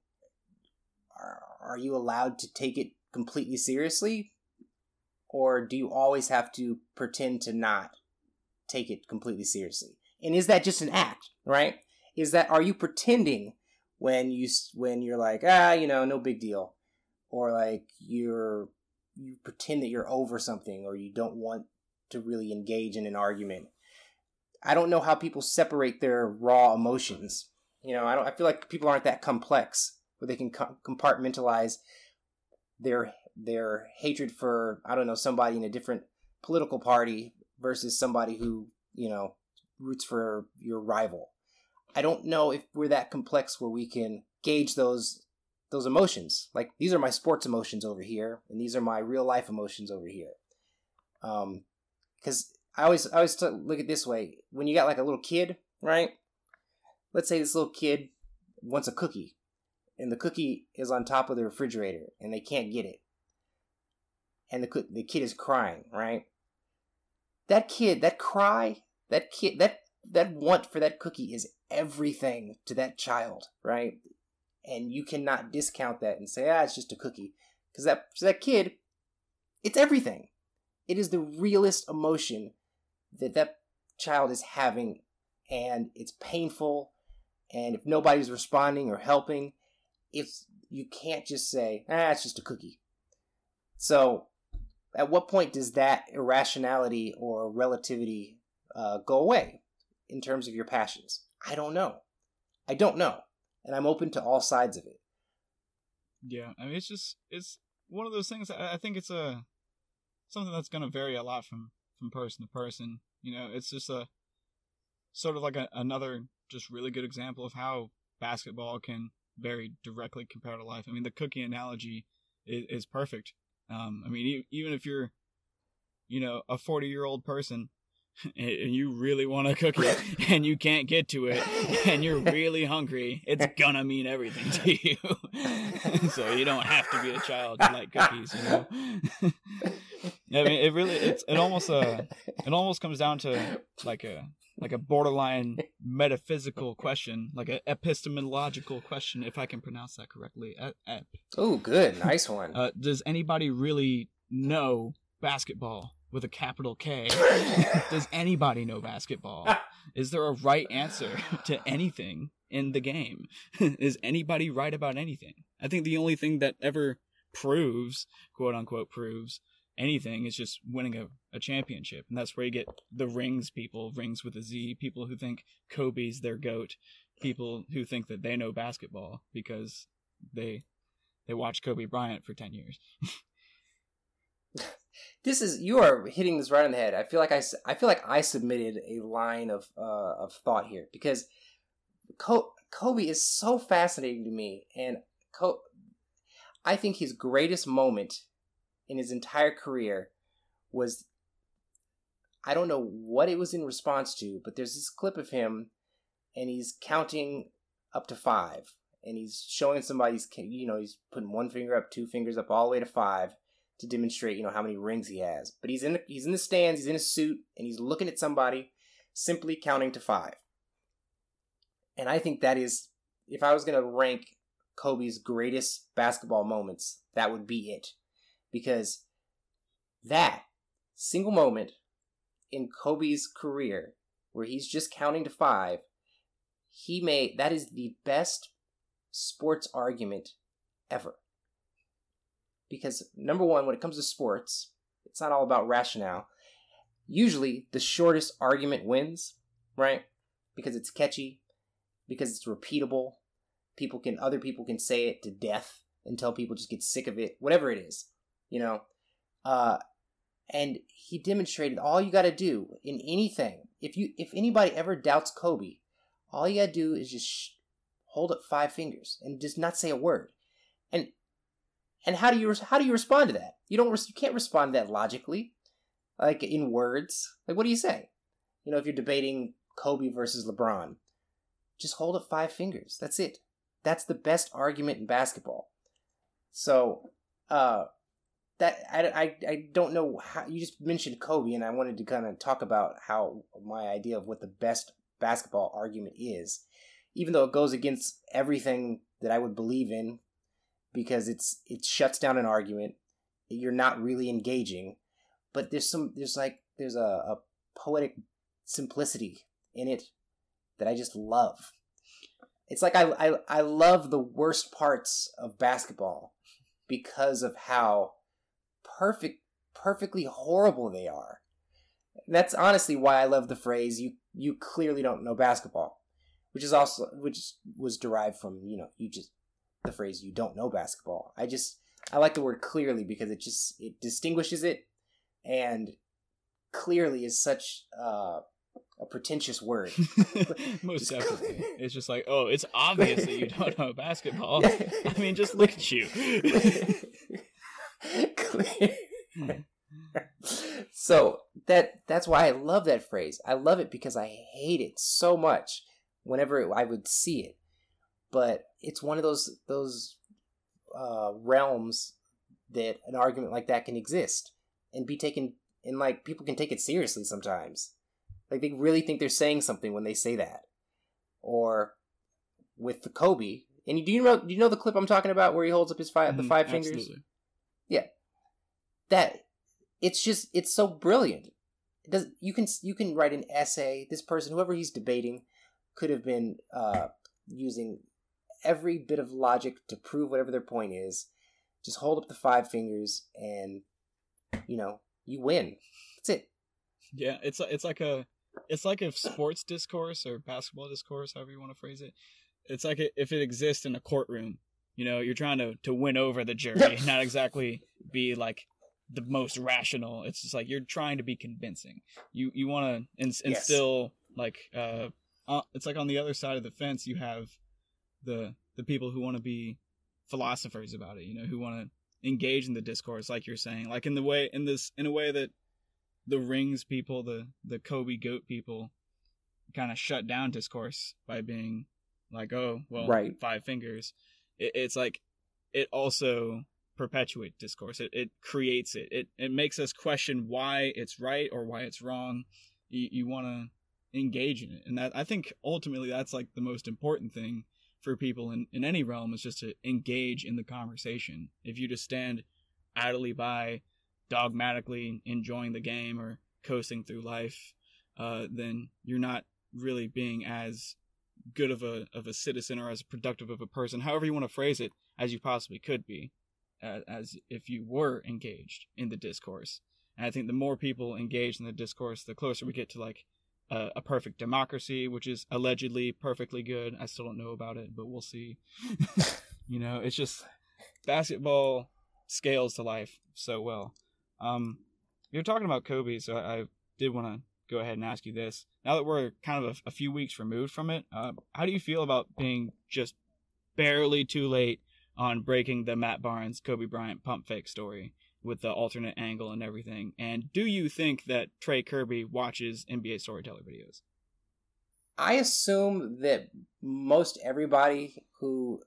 are, are you allowed to take it completely seriously? Or do you always have to pretend to not take it completely seriously? And is that just an act, right? Is that are you pretending when you when you're like ah you know no big deal, or like you're you pretend that you're over something or you don't want to really engage in an argument. I don't know how people separate their raw emotions. You know, I don't. I feel like people aren't that complex where they can compartmentalize their their hatred for I don't know somebody in a different political party versus somebody who you know roots for your rival. I don't know if we're that complex where we can gauge those those emotions. Like these are my sports emotions over here, and these are my real life emotions over here. Um, because I always I always look at this way: when you got like a little kid, right? Let's say this little kid wants a cookie, and the cookie is on top of the refrigerator, and they can't get it, and the the kid is crying, right? That kid, that cry, that kid, that that want for that cookie is everything to that child, right? And you cannot discount that and say, ah, it's just a cookie. Because that, that kid, it's everything. It is the realest emotion that that child is having, and it's painful. And if nobody's responding or helping, it's you can't just say, ah, it's just a cookie. So, at what point does that irrationality or relativity uh, go away in terms of your passions? I don't know. I don't know, and I'm open to all sides of it. Yeah, I mean, it's just it's one of those things. I think it's a something that's going to vary a lot from from person to person. You know, it's just a sort of like a, another just really good example of how basketball can very directly compare to life. I mean, the cookie analogy is, is perfect. Um, I mean, even if you're, you know, a 40 year old person and you really want a cookie and you can't get to it and you're really hungry, it's gonna mean everything to you. so you don't have to be a child to like cookies, you know. I mean, it really it's it almost uh it almost comes down to like a like a borderline metaphysical question, like an epistemological question, if I can pronounce that correctly. Ep. Oh, good, nice one. Uh, does anybody really know basketball? with a capital K. Does anybody know basketball? Is there a right answer to anything? in the game. is anybody right about anything? I think the only thing that ever proves, quote unquote, proves anything is just winning a, a championship. And that's where you get the rings people, rings with a Z, people who think Kobe's their goat, people who think that they know basketball because they they watched Kobe Bryant for 10 years. this is you are hitting this right on the head. I feel like I, I feel like I submitted a line of uh, of thought here because Kobe is so fascinating to me, and I think his greatest moment in his entire career was I don't know what it was in response to, but there's this clip of him and he's counting up to five and he's showing somebody's you know he's putting one finger up two fingers up all the way to five to demonstrate you know how many rings he has. But he's in the, he's in the stands he's in a suit and he's looking at somebody simply counting to five. And i think that is if i was going to rank kobe's greatest basketball moments that would be it because that single moment in kobe's career where he's just counting to five he made that is the best sports argument ever. Because number one, when it comes to sports, it's not all about rationale. Usually, the shortest argument wins, right? Because it's catchy, because it's repeatable. People can, other people can say it to death until people just get sick of it, whatever it is, you know. Uh, and he demonstrated all you got to do in anything. If you, if anybody ever doubts Kobe, all you got to do is just sh- hold up five fingers and just not say a word. And and how do you how do you respond to that? You don't you can't respond to that logically, like in words. Like what do you say? You know, if you're debating Kobe versus LeBron, just hold up five fingers. That's it. That's the best argument in basketball. So, uh, that I, I, I don't know how you just mentioned Kobe, and I wanted to kind of talk about how my idea of what the best basketball argument is even though it goes against everything that I would believe in because it's it shuts down an argument. You're not really engaging, but there's some there's like there's a, a poetic simplicity in it that I just love. It's like I, I I love the worst parts of basketball because of how perfect perfectly horrible they are. That's honestly why I love the phrase you you clearly don't know basketball which is also which was derived from you know you just the phrase you don't know basketball. I just I like the word clearly because it just it distinguishes it and clearly is such uh, a pretentious word. Most definitely. It's just like, oh, it's obvious that you don't know basketball. I mean, just look at you. so that that's why I love that phrase. I love it because I hate it so much whenever I would see it. But it's one of those those uh, realms that an argument like that can exist and be taken and like people can take it seriously sometimes. Like they really think they're saying something when they say that. Or with the Kobe, and do you know do you know the clip I'm talking about where he holds up his five mm, the mm-hmm. five fingers? Yeah, that it's just it's so brilliant. It does you can you can write an essay. This person, whoever he's debating, could have been uh, using every bit of logic to prove whatever their point is. Just hold up the five fingers, and you know you win. That's it. Yeah, it's it's like a it's like a sports discourse or basketball discourse, however you want to phrase it. It's like if it exists in a courtroom. You know, you're trying to to win over the jury, not exactly be like the most rational. It's just like you're trying to be convincing. You you want to ins- instill like uh, uh, it's like on the other side of the fence you have the the people who want to be philosophers about it you know who want to engage in the discourse like you're saying like in the way in this in a way that the rings people the the kobe goat people kind of shut down discourse by being like oh well right. five fingers it, it's like it also perpetuates discourse it, it creates it. it it makes us question why it's right or why it's wrong you, you want to engage in it. And that I think ultimately that's like the most important thing for people in, in any realm is just to engage in the conversation. If you just stand idly by, dogmatically enjoying the game or coasting through life, uh, then you're not really being as good of a of a citizen or as productive of a person, however you want to phrase it, as you possibly could be, uh, as if you were engaged in the discourse. And I think the more people engage in the discourse, the closer we get to like a, a perfect democracy, which is allegedly perfectly good. I still don't know about it, but we'll see. you know, it's just basketball scales to life so well. Um, you're talking about Kobe, so I, I did want to go ahead and ask you this. Now that we're kind of a, a few weeks removed from it, uh, how do you feel about being just barely too late on breaking the Matt Barnes Kobe Bryant pump fake story with the alternate angle and everything? And do you think that Trey Kirby watches NBA storyteller videos? I assume that most everybody who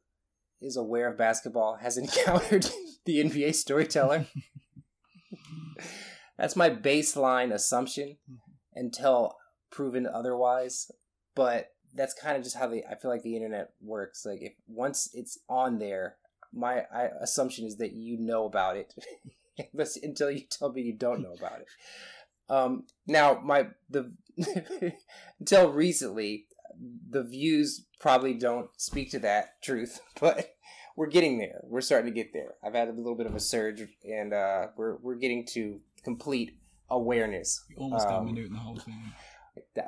is aware of basketball has encountered the NBA storyteller. That's my baseline assumption until proven otherwise. But that's kind of just how the I feel like the internet works. Like if once it's on there, my I, assumption is that you know about it until you tell me you don't know about it. Um, now my the until recently, the views probably don't speak to that truth, but we're getting there. We're starting to get there. I've had a little bit of a surge, and uh, we're we're getting to complete awareness. We almost got Um, Manute in the of Fame.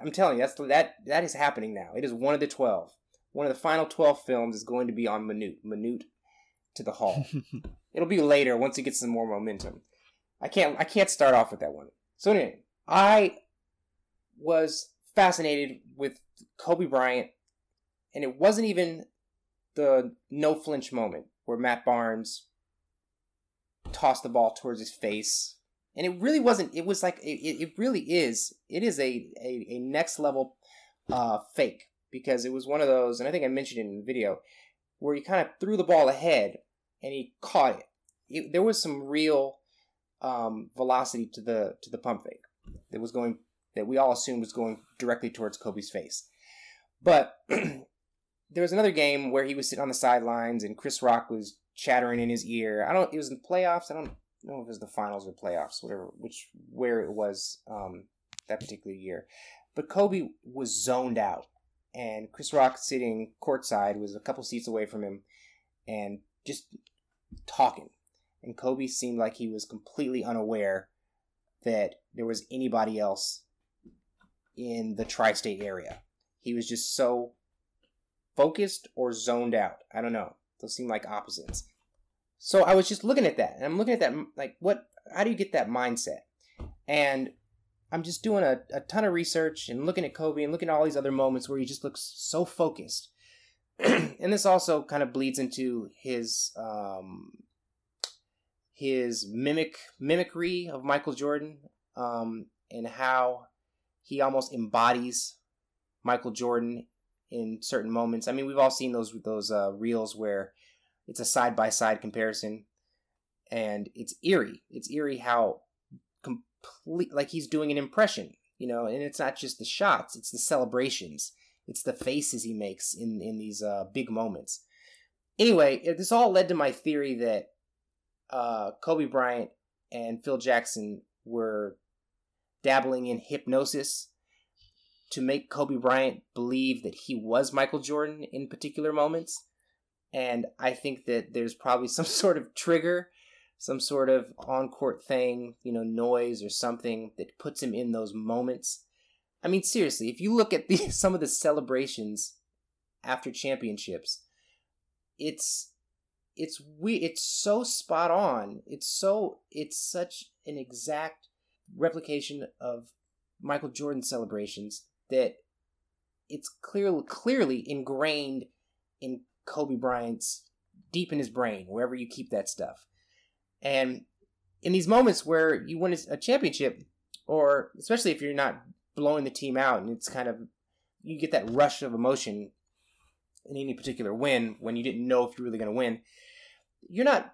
I'm telling you, that's that that is happening now. It is one of the twelve. One of the final twelve films is going to be on Manute. Manute to the Hall. It'll be later once it gets some more momentum. I can't I can't start off with that one. So anyway, I was fascinated with Kobe Bryant, and it wasn't even the no flinch moment where Matt Barnes tossed the ball towards his face. And it really wasn't. It was like it, it it really is. It is a, a, a next level uh, fake because it was one of those, and I think I mentioned it in the video, where he kind of threw the ball ahead and he caught it. it there was some real um, velocity to the to the pump fake that was going that we all assumed was going directly towards Kobe's face. But there was another game where he was sitting on the sidelines and Chris Rock was chattering in his ear. I don't. It was in the playoffs. I don't know if it was the finals or playoffs, whatever, which where it was um, that particular year. But Kobe was zoned out, and Chris Rock sitting courtside was a couple seats away from him, and just talking. And Kobe seemed like he was completely unaware that there was anybody else in the tri-state area. He was just so focused or zoned out. I don't know. Those seem like opposites. So I was just looking at that, and I'm looking at that like, what? How do you get that mindset? And I'm just doing a, a ton of research and looking at Kobe and looking at all these other moments where he just looks so focused. and this also kind of bleeds into his um, his mimic mimicry of Michael Jordan um, and how he almost embodies Michael Jordan in certain moments. I mean, we've all seen those those uh, reels where it's a side by side comparison, and it's eerie. It's eerie how complete like he's doing an impression, you know. And it's not just the shots; it's the celebrations, it's the faces he makes in in these uh, big moments. Anyway, this all led to my theory that uh, Kobe Bryant and Phil Jackson were dabbling in hypnosis to make Kobe Bryant believe that he was Michael Jordan in particular moments. And I think that there's probably some sort of trigger, some sort of on court thing, you know, noise or something that puts him in those moments. I mean, seriously, if you look at the, some of the celebrations after championships, it's it's we it's so spot on. It's so it's such an exact replication of Michael Jordan celebrations that it's clearly clearly ingrained in Kobe Bryant's deep in his brain, wherever you keep that stuff. And in these moments where you win a championship, or especially if you're not blowing the team out, and it's kind of you get that rush of emotion in any particular win when you didn't know if you're really going to win. You're not.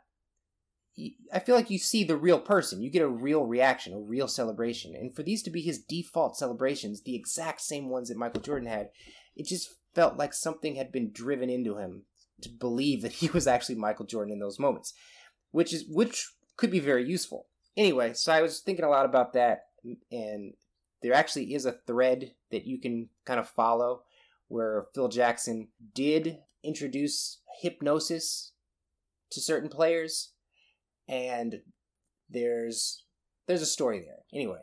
I feel like you see the real person. You get a real reaction, a real celebration. And for these to be his default celebrations, the exact same ones that Michael Jordan had, it just felt like something had been driven into him to believe that he was actually Michael Jordan in those moments, which is which could be very useful. Anyway, so I was thinking a lot about that, and there actually is a thread that you can kind of follow where Phil Jackson did introduce hypnosis to certain players, and there's there's a story there. Anyway,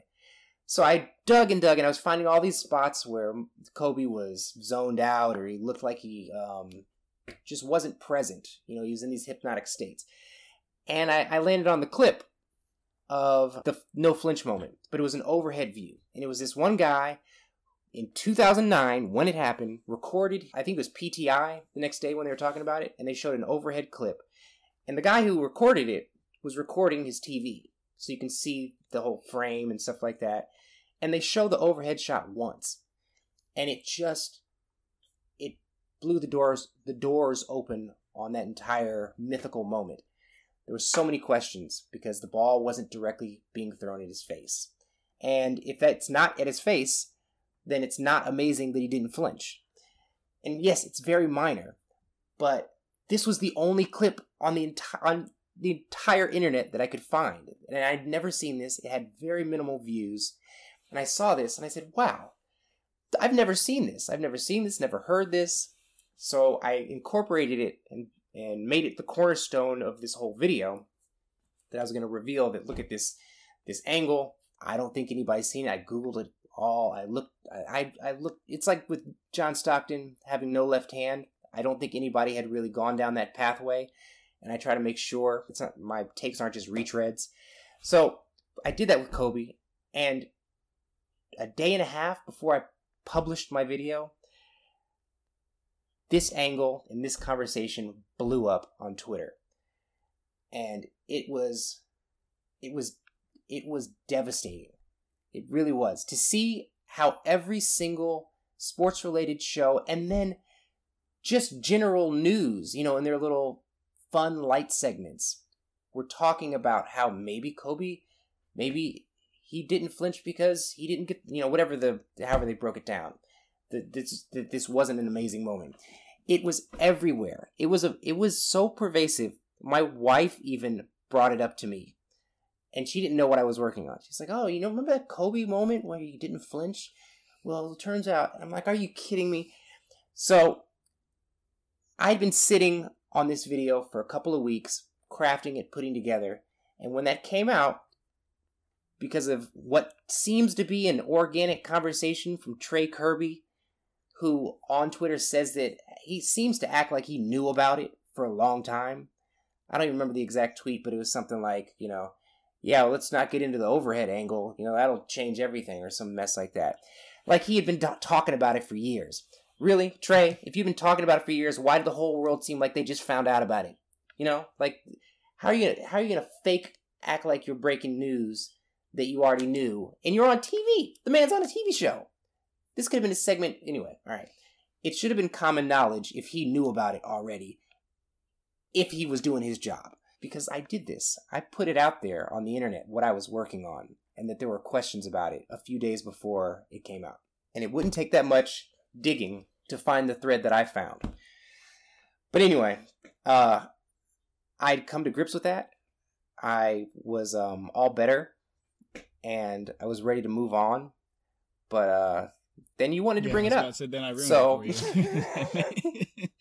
so I dug and dug, and I was finding all these spots where Kobe was zoned out, or he looked like he um, just wasn't present. You know, he was in these hypnotic states, and I, I landed on the clip of the no flinch moment, but it was an overhead view, and it was this one guy in 2009 when it happened recorded i think it was pti the next day when they were talking about it and they showed an overhead clip. And the guy who recorded it was recording his tv so you can see the whole frame and stuff like that. And they show the overhead shot once. And it just it blew the doors the doors open on that entire mythical moment there were so many questions because the ball wasn't directly being thrown at his face and if that's not at his face then it's not amazing that he didn't flinch. And yes, it's very minor, but this was the only clip on the entire on the entire internet that I could find, and I'd never seen this. It had very minimal views, and I saw this and I said, "Wow, I've never seen this. I've never seen this. Never heard this." So I incorporated it and and made it the cornerstone of this whole video. That I was going to reveal that look at this this angle. I don't think anybody's seen it. I googled it all. I looked. I I looked. It's like with John Stockton having no left hand. I don't think anybody had really gone down that pathway, and I try to make sure it's not my takes aren't just retreads. So I did that with Kobe, and a day and a half before I published my video, this angle and this conversation blew up on Twitter, and it was, it was, it was devastating it really was. To see how every single sports related show and then just general news, you know, in their little fun light segments, were talking about how maybe Kobe, maybe he didn't flinch because he didn't get, you know, whatever the, however they broke it down. That this, that this wasn't an amazing moment. It was everywhere. It was a, it was so pervasive. My wife even brought it up to me and she didn't know what I was working on. She's like, "Oh, you know, remember that Kobe moment where you didn't flinch?" Well, it turns out, I'm like, "Are you kidding me?" So, I'd been sitting on this video for a couple of weeks, crafting it, putting together, and when that came out, because of what seems to be an organic conversation from Trey Kirby, who on Twitter says that he seems to act like he knew about it for a long time. I don't even remember the exact tweet, but it was something like, you know, yeah, well, let's not get into the overhead angle. You know, that'll change everything or some mess like that. Like he had been talking about it for years. Really, Trey, if you've been talking about it for years, why did the whole world seem like they just found out about it? You know, like how are you gonna how are you gonna fake act like you're breaking news that you already knew and you're on TV? The man's on a TV show. This could have been a segment anyway. All right, it should have been common knowledge if he knew about it already. If he was doing his job because I did this. I put it out there on the internet what I was working on and that there were questions about it a few days before it came out. And it wouldn't take that much digging to find the thread that I found. But anyway, uh, I'd come to grips with that. I was um, all better and I was ready to move on. But uh, then you wanted to Yeah, bring it up. was about say, then I ruined So- it for you.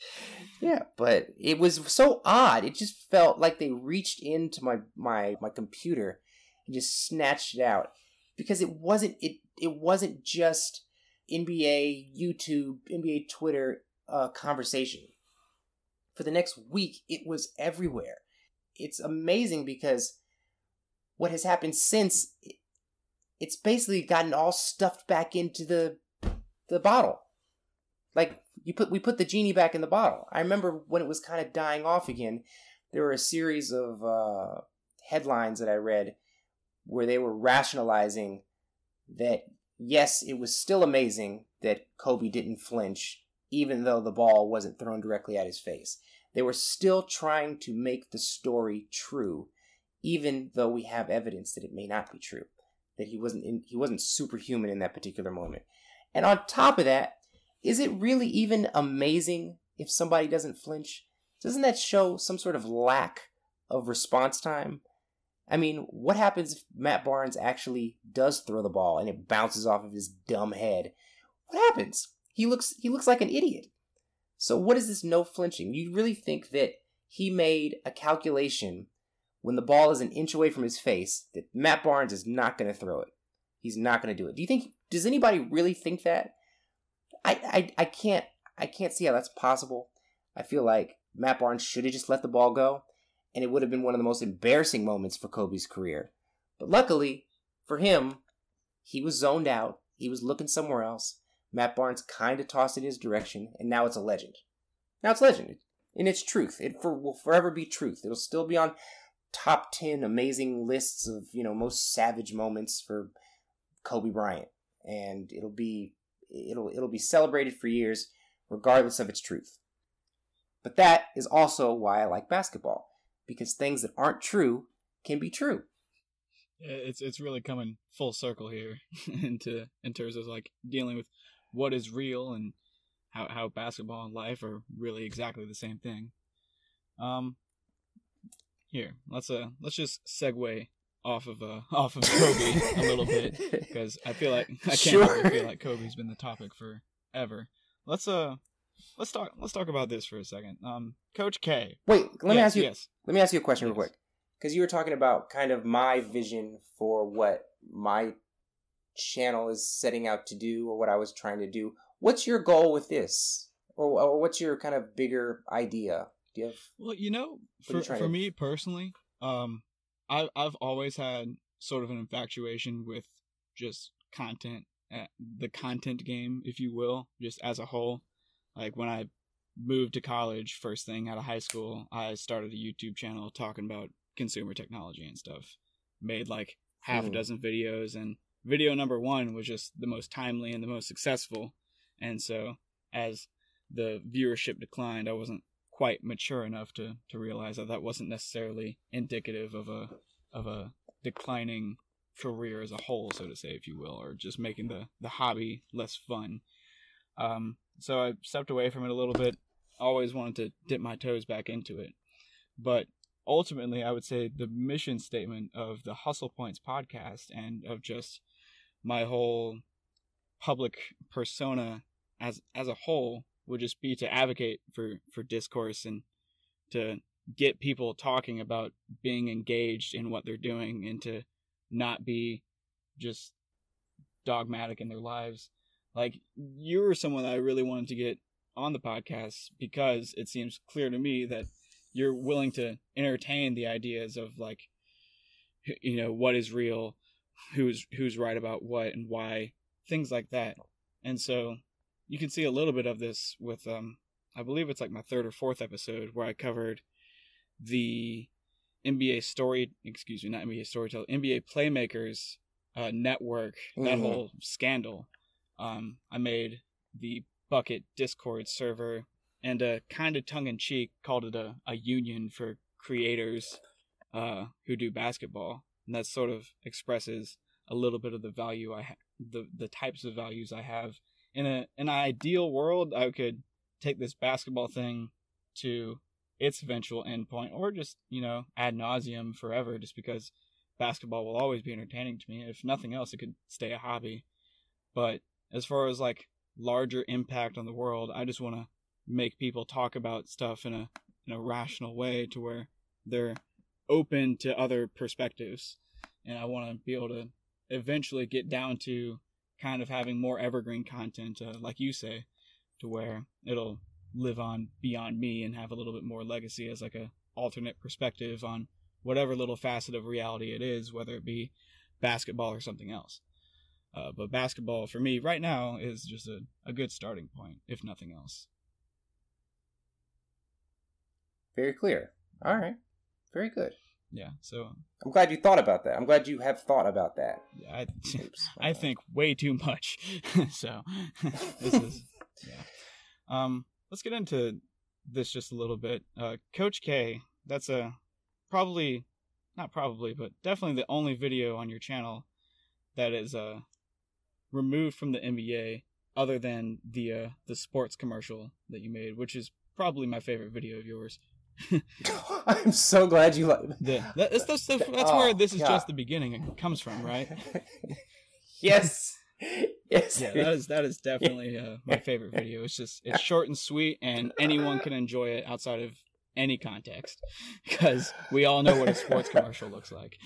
Yeah, but it was so odd. It just felt like they reached into my my my computer and just snatched it out because it wasn't it it wasn't just NBA YouTube, NBA Twitter uh, conversation. For the next week, it was everywhere. It's amazing because what has happened since it's basically gotten all stuffed back into the the bottle. Like you put we put the genie back in the bottle. I remember when it was kind of dying off again, there were a series of uh, headlines that I read where they were rationalizing that yes, it was still amazing that Kobe didn't flinch, even though the ball wasn't thrown directly at his face. They were still trying to make the story true, even though we have evidence that it may not be true, that he wasn't in, he wasn't superhuman in that particular moment. And on top of that, is it really even amazing if somebody doesn't flinch? Doesn't that show some sort of lack of response time? I mean, what happens if Matt Barnes actually does throw the ball and it bounces off of his dumb head? What happens? he looks he looks like an idiot. So what is this no flinching? You really think that he made a calculation when the ball is an inch away from his face that Matt Barnes is not going to throw it. He's not going to do it. Do you think does anybody really think that? I, I I can't I can't see how that's possible. I feel like Matt Barnes should have just let the ball go, and it would have been one of the most embarrassing moments for Kobe's career. But luckily for him, he was zoned out. He was looking somewhere else. Matt Barnes kind of tossed it in his direction, and now it's a legend. Now it's legend in its truth. It for, will forever be truth. It'll still be on top ten amazing lists of you know most savage moments for Kobe Bryant, and it'll be it'll it'll be celebrated for years, regardless of its truth. But that is also why I like basketball, because things that aren't true can be true. It's it's really coming full circle here into in terms of like dealing with what is real and how how basketball and life are really exactly the same thing. Um, here let's uh let's just segue off of uh off of Kobe a little bit because I feel like I can't Sure. really feel like Kobe's been the topic forever. Let's uh let's talk let's talk about this for a second. Um, Coach K. Wait, let me ask you. Yes. Let me ask you a question real quick, because you were talking about kind of my vision for what my channel is setting out to do, or what I was trying to do. What's your goal with this, or, or what's your kind of bigger idea? Do you have? Well, you know, for you for to- me personally, um, I I've always had sort of an infatuation with just content, uh, the content game, if you will, just as a whole. Like when I moved to college, first thing out of high school, I started a YouTube channel talking about consumer technology and stuff. Made like half a Hmm. dozen videos, and video number one was just the most timely and the most successful. And so, as the viewership declined, I wasn't quite mature enough to to realize that that wasn't necessarily indicative of a of a declining career as a whole, so to say, if you will, or just making the the hobby less fun. Um, so I stepped away from it a little bit. Always wanted to dip my toes back into it, but ultimately, I would say the mission statement of the Hustle Points podcast and of just my whole public persona as as a whole would just be to advocate for for discourse and to get people talking about being engaged in what they're doing and to not be just dogmatic in their lives. Like you were someone that I really wanted to get on the podcast because it seems clear to me that you're willing to entertain the ideas of like you know what is real who's who's right about what and why things like that. And so you can see a little bit of this with um I believe it's like my third or fourth episode where I covered the NBA story excuse me not NBA storyteller NBA playmakers uh, network that Mhm. whole scandal um I made the bucket discord server and uh kind of tongue in cheek called it a, a union for creators uh who do basketball and that sort of expresses a little bit of the value I ha- the the types of values I have in a an ideal world I could take this basketball thing to its eventual endpoint or just you know ad nauseum forever just because basketball will always be entertaining to me. If nothing else it could stay a hobby. But as far as like larger impact on the world I just want to make people talk about stuff in a in a rational way to where they're open to other perspectives. And I want to be able to eventually get down to kind of having more evergreen content uh, like you say to where it'll live on beyond me and have a little bit more legacy as like a alternate perspective on whatever little facet of reality it is whether it be basketball or something else uh, but basketball for me right now is just a, a good starting point if nothing else Very clear. All right. Very good. Yeah so I'm glad you thought about that. I'm glad you have thought about that. yeah, I, Oops. I think way too much. so this is yeah. Um, let's get into this just a little bit. Uh, Coach K, that's a probably not probably, but definitely the only video on your channel that is uh removed from the NBA, other than the uh the sports commercial that you made, which is probably my favorite video of yours. I'm so glad you like. The, that, that's that's, that's Oh, where this is God. just the beginning. It comes from, right? yes, Yes. Yeah, that is that is definitely uh, my favorite video. It's just it's short and sweet, and anyone can enjoy it outside of any context, because we all know what a sports commercial looks like.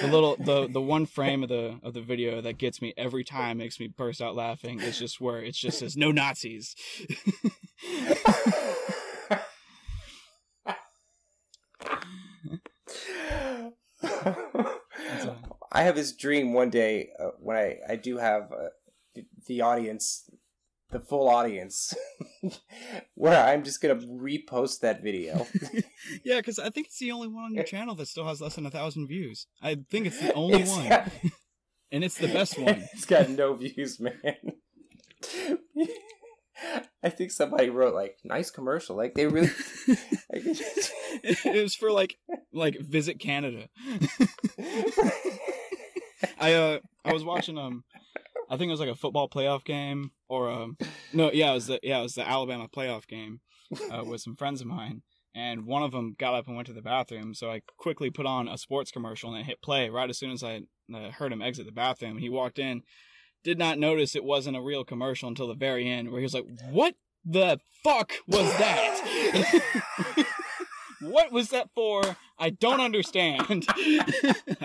the little the the one frame of the of the video that gets me every time makes me burst out laughing is just where it's just says no Nazis. I have this dream one day uh, when I, I do have uh, the, the audience, the full audience, where I'm just gonna repost that video. yeah, because I think it's the only one on your channel that still has less than a thousand views. I think it's the only It's one, got- and it's the best one. It's got no views, man. I think somebody wrote like nice commercial. Like they really. it was for like like visit Canada. I uh I was watching um I think it was like a football playoff game or um no yeah it was the yeah it was the Alabama playoff game uh, with some friends of mine and one of them got up and went to the bathroom so I quickly put on a sports commercial and then hit play right as soon as I uh, heard him exit the bathroom he walked in did not notice it wasn't a real commercial until the very end where he was like what the fuck was that what was that for? I don't understand.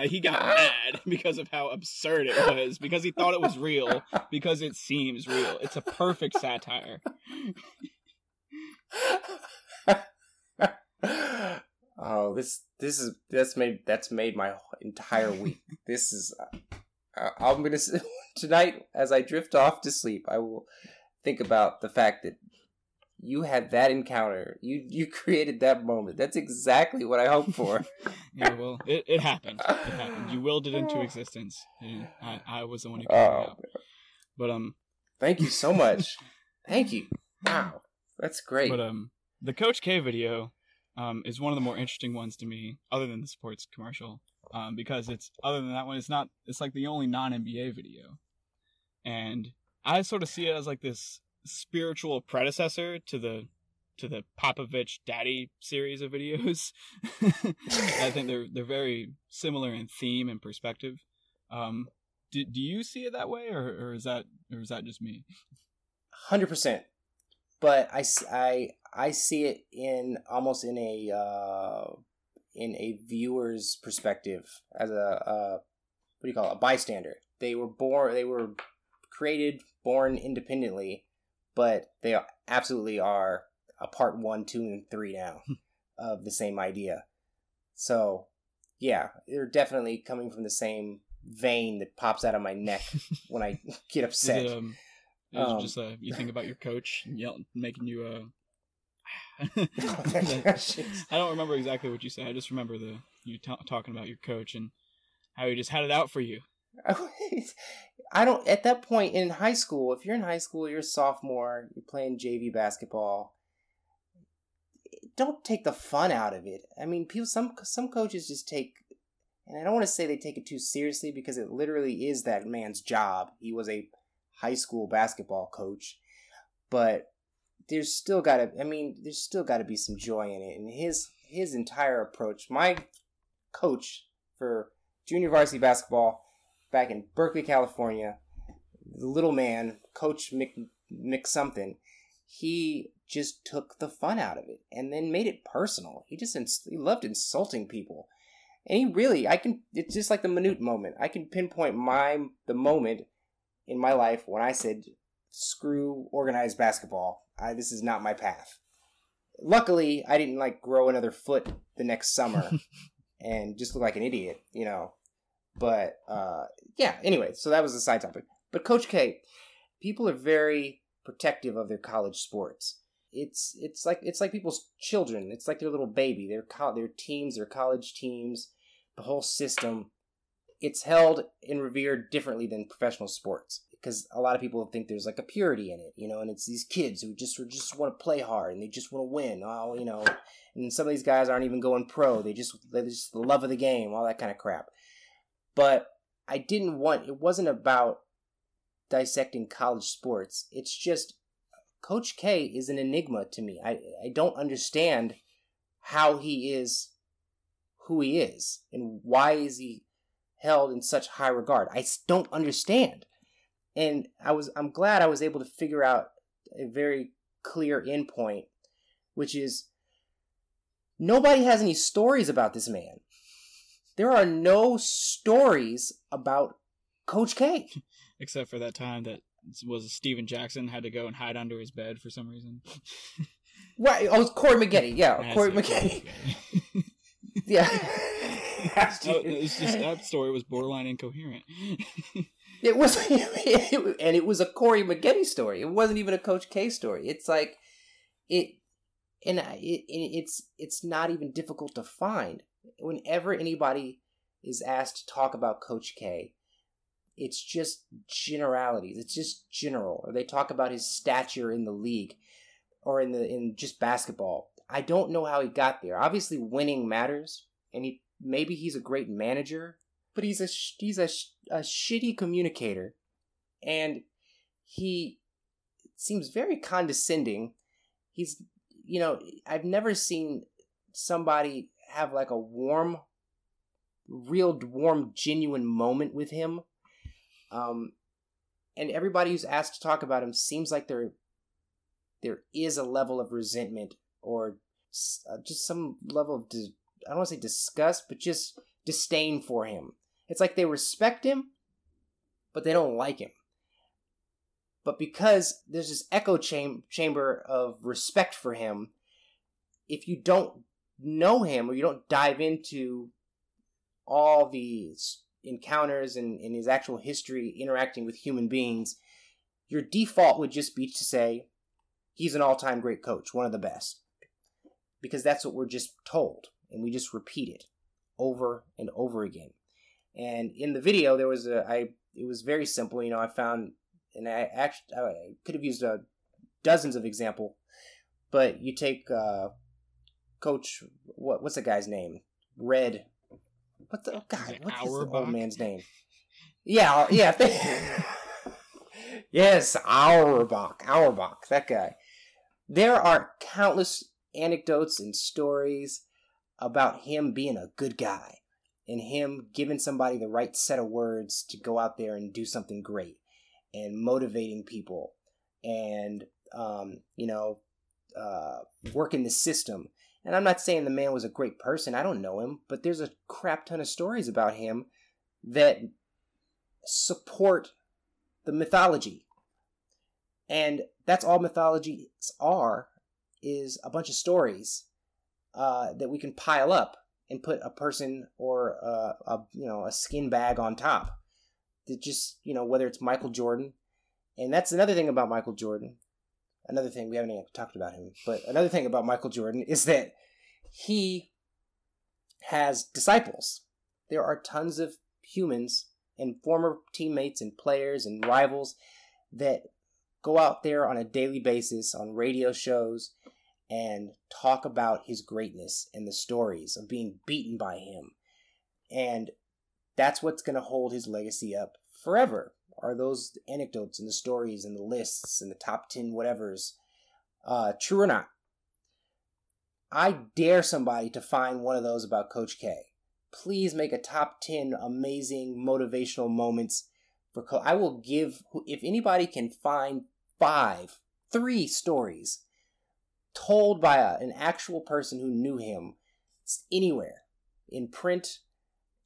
he got mad because of how absurd it was, because he thought it was real, because it seems real. It's a perfect satire. oh, this this is that's made that's made my entire week. This is uh, I'm gonna tonight as I drift off to sleep. I will think about the fact that you had that encounter. You you created that moment. That's exactly what I hoped for. Yeah, well, it, it happened. It happened. You willed it into existence. and I, I was the one who carried it oh, out. But um, thank you so much. thank you. Wow, that's great. but um, the Coach K video um is one of the more interesting ones to me, other than the sports commercial. Um, because it's other than that one, it's not. It's like the only non NBA video, and I sort of see it as like this spiritual predecessor to the to the Popovich Daddy series of videos. I think they're they're very similar in theme and perspective. Um, do, do you see it that way, or, or is that or is that just me? hundred percent. But I, I I see it in almost in a uh, in a viewer's perspective as a uh, what do you call it? a bystander. They were born. They were created, born independently, but they are, absolutely are a part one, two, and three now of the same idea. So yeah, they're definitely coming from the same vein that pops out of my neck when I get upset. it, um, it Um, just uh, you think about your coach and yell, making you uh. Jeez. I don't remember exactly what you said. I just remember the you t- talking about your coach and how he just had it out for you. I don't. At that point in high school, if you're in high school, you're a sophomore, you're playing JV basketball. Don't take the fun out of it. I mean, people. Some some coaches just take, and I don't want to say they take it too seriously because it literally is that man's job. He was a high school basketball coach, but there's still got to. I mean, there's still got to be some joy in it. And his his entire approach. My coach for junior varsity basketball back in Berkeley, California, the little man, Coach Mc, Mc something, he just took the fun out of it and then made it personal. He just ins- he loved insulting people, and he really I can. It's just like the minute moment. I can pinpoint my the moment in my life when I said, "Screw organized basketball. I, this is not my path." Luckily, I didn't like grow another foot the next summer and just look like an idiot, you know. But uh, yeah, anyway, so that was a side topic. But Coach K, people are very protective of their college sports. It's it's like it's like people's children. It's like their little baby. Their co- their teams, their college teams, the whole system. It's held and revered differently than professional sports because a lot of people think there's like a purity in it, you know, and it's these kids who just who just want to play hard and they just want to win. Oh, you know, and some of these guys aren't even going pro. They just they just the love of the game, all that kind of crap. But I didn't want it wasn't about dissecting college sports. It's just Coach K is an enigma to me. I I don't understand how he is who he is and why is he held in such high regard. I don't understand and I was I'm glad I was able to figure out a very clear endpoint, which is nobody has any stories about this man. There are no stories about Coach K. Except for that time that was Steven Jackson had to go and hide under his bed for some reason. Right. Oh, it's Corey Maggette. Yeah, Corey it, Maggette. Maggette. Yeah. Oh, it's just that story was borderline incoherent. It was, and it was a Corey Maggette story. It wasn't even a Coach K story. It's like it, and I- it, it, it's it's not even difficult to find. Whenever anybody is asked to talk about Coach K, it's just generalities. It's just general, or they talk about his stature in the league, or in the in just basketball. I don't know how he got there. Obviously, winning matters, and he maybe he's a great manager, but he's a sh- he's a, sh- a shitty communicator, and he seems very condescending. He's you know I've never seen somebody have like a warm, real warm, genuine moment with him. Um, and everybody who's asked to talk about him seems like there there is a level of resentment or uh, just some level of I don't want to say disgust, but just disdain for him. It's like they respect him, but they don't like him. But because there's this echo cham- chamber of respect for him, if you don't know him or you don't dive into all these encounters and, and his actual history interacting with human beings, your default would just be to say, he's an all time great coach, one of the best. Because that's what we're just told, and we just repeat it over and over again. And in the video, there was a, I, it was very simple. You know, I found, and I actually, I could have used uh, dozens of example, but you take uh, Coach, what, what's the guy's name? Red. What the, Is God, what's his old man's name? Yeah, yeah. yes, Auerbach. Auerbach, that guy. There are countless anecdotes and stories about him being a good guy and him giving somebody the right set of words to go out there and do something great and motivating people and, um, you know, uh, working the system. And I'm not saying the man was a great person. I don't know him, but there's a crap ton of stories about him that support the mythology. And that's all mythologies are is a bunch of stories uh, that we can pile up and put a person or uh, a you know a skin bag on top. That just you know whether it's Michael Jordan, and that's another thing about Michael Jordan. Another thing we haven't even talked about him, but another thing about Michael Jordan is that he has disciples. There are tons of humans and former teammates and players and rivals that go out there on a daily basis on radio shows and talk about his greatness and the stories of being beaten by him. And that's what's going to hold his legacy up forever. Are those anecdotes and the stories and the lists and the top 10 whatevers uh, true or not? I dare somebody to find one of those about Coach K. Please make a top 10 amazing motivational moments for Coach. I will give, if anybody can find five, three stories told by a, an actual person who knew him anywhere in print,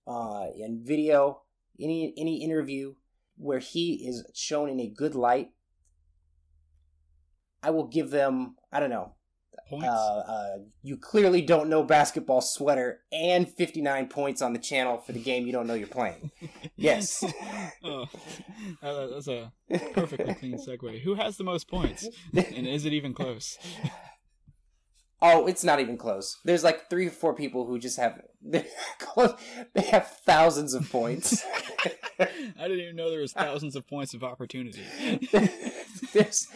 uh, in video, any any interview where he is shown in a good light. I will give them. I don't know. Points. Uh, uh, you clearly don't know basketball sweater and 59 points on the channel for the game you don't know you're playing. Yes. oh, that's a perfectly clean segue. Who has the most points? And is it even close? Oh, it's not even close. There's like three or four people who just have. They have thousands of points. I didn't even know there was thousands of points of opportunity. There's,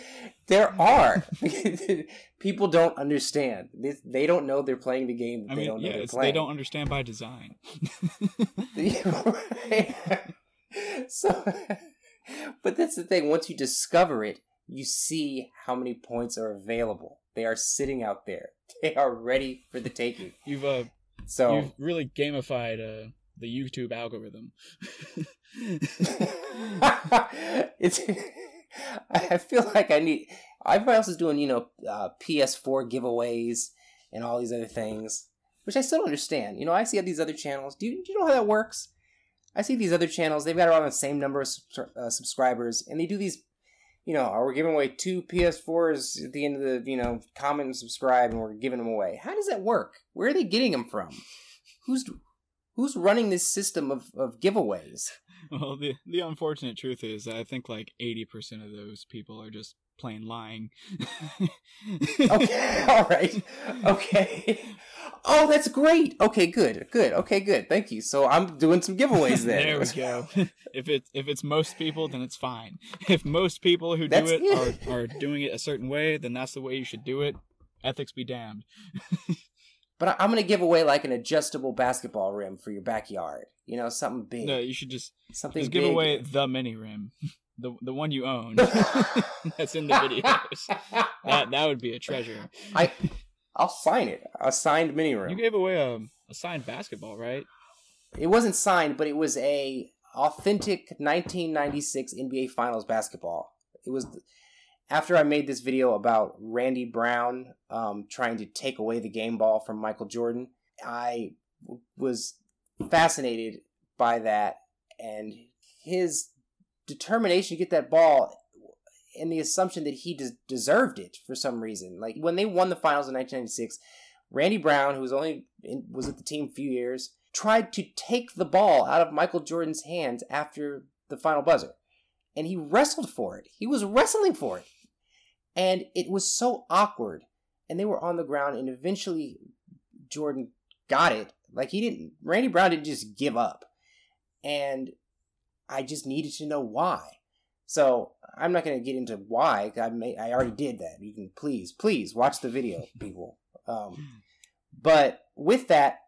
there are people don't understand. They, they don't know they're playing the game. That I they mean, don't know yeah, they're playing. they don't understand by design. so, but that's the thing. Once you discover it, you see how many points are available. They are sitting out there. They are ready for the taking. You've uh, So you've really gamified uh, the YouTube algorithm. it's. I feel like I need. Everybody else is doing, you know, uh, PS4 giveaways and all these other things, which I still don't understand. You know, I see these other channels. Do you, do you know how that works? I see these other channels. They've got around the same number of uh, subscribers, and they do these. You know, are we giving away two PS4s at the end of the, you know, comment and subscribe, and we're giving them away? How does that work? Where are they getting them from? Who's who's running this system of, of giveaways? Well, the the unfortunate truth is, I think like eighty percent of those people are just plain lying. okay, all right, okay. Oh, that's great. Okay, good, good. Okay, good. Thank you. So I'm doing some giveaways then. there we go. if it's if it's most people, then it's fine. If most people who do it are, are doing it a certain way, then that's the way you should do it. Ethics be damned. but I'm gonna give away like an adjustable basketball rim for your backyard. You know, something big. No, you should just something. Just give big. away the mini rim, the the one you own. that's in the videos. that that would be a treasure. I I'll sign it. A signed mini rim. You gave away a a signed basketball, right? It wasn't signed, but it was a authentic 1996 NBA Finals basketball. It was after I made this video about Randy Brown um, trying to take away the game ball from Michael Jordan. I was fascinated by that and his determination to get that ball and the assumption that he des- deserved it for some reason. Like when they won the finals in 1996, Randy Brown, who was only in, was with the team a few years, tried to take the ball out of Michael Jordan's hands after the final buzzer, and he wrestled for it. He was wrestling for it, and it was so awkward. And they were on the ground, and eventually Jordan got it. Like he didn't. Randy Brown didn't just give up, and I just needed to know why. So I'm not going to get into why. I may, I already did that. You can please, please watch the video, people. Um, but with that,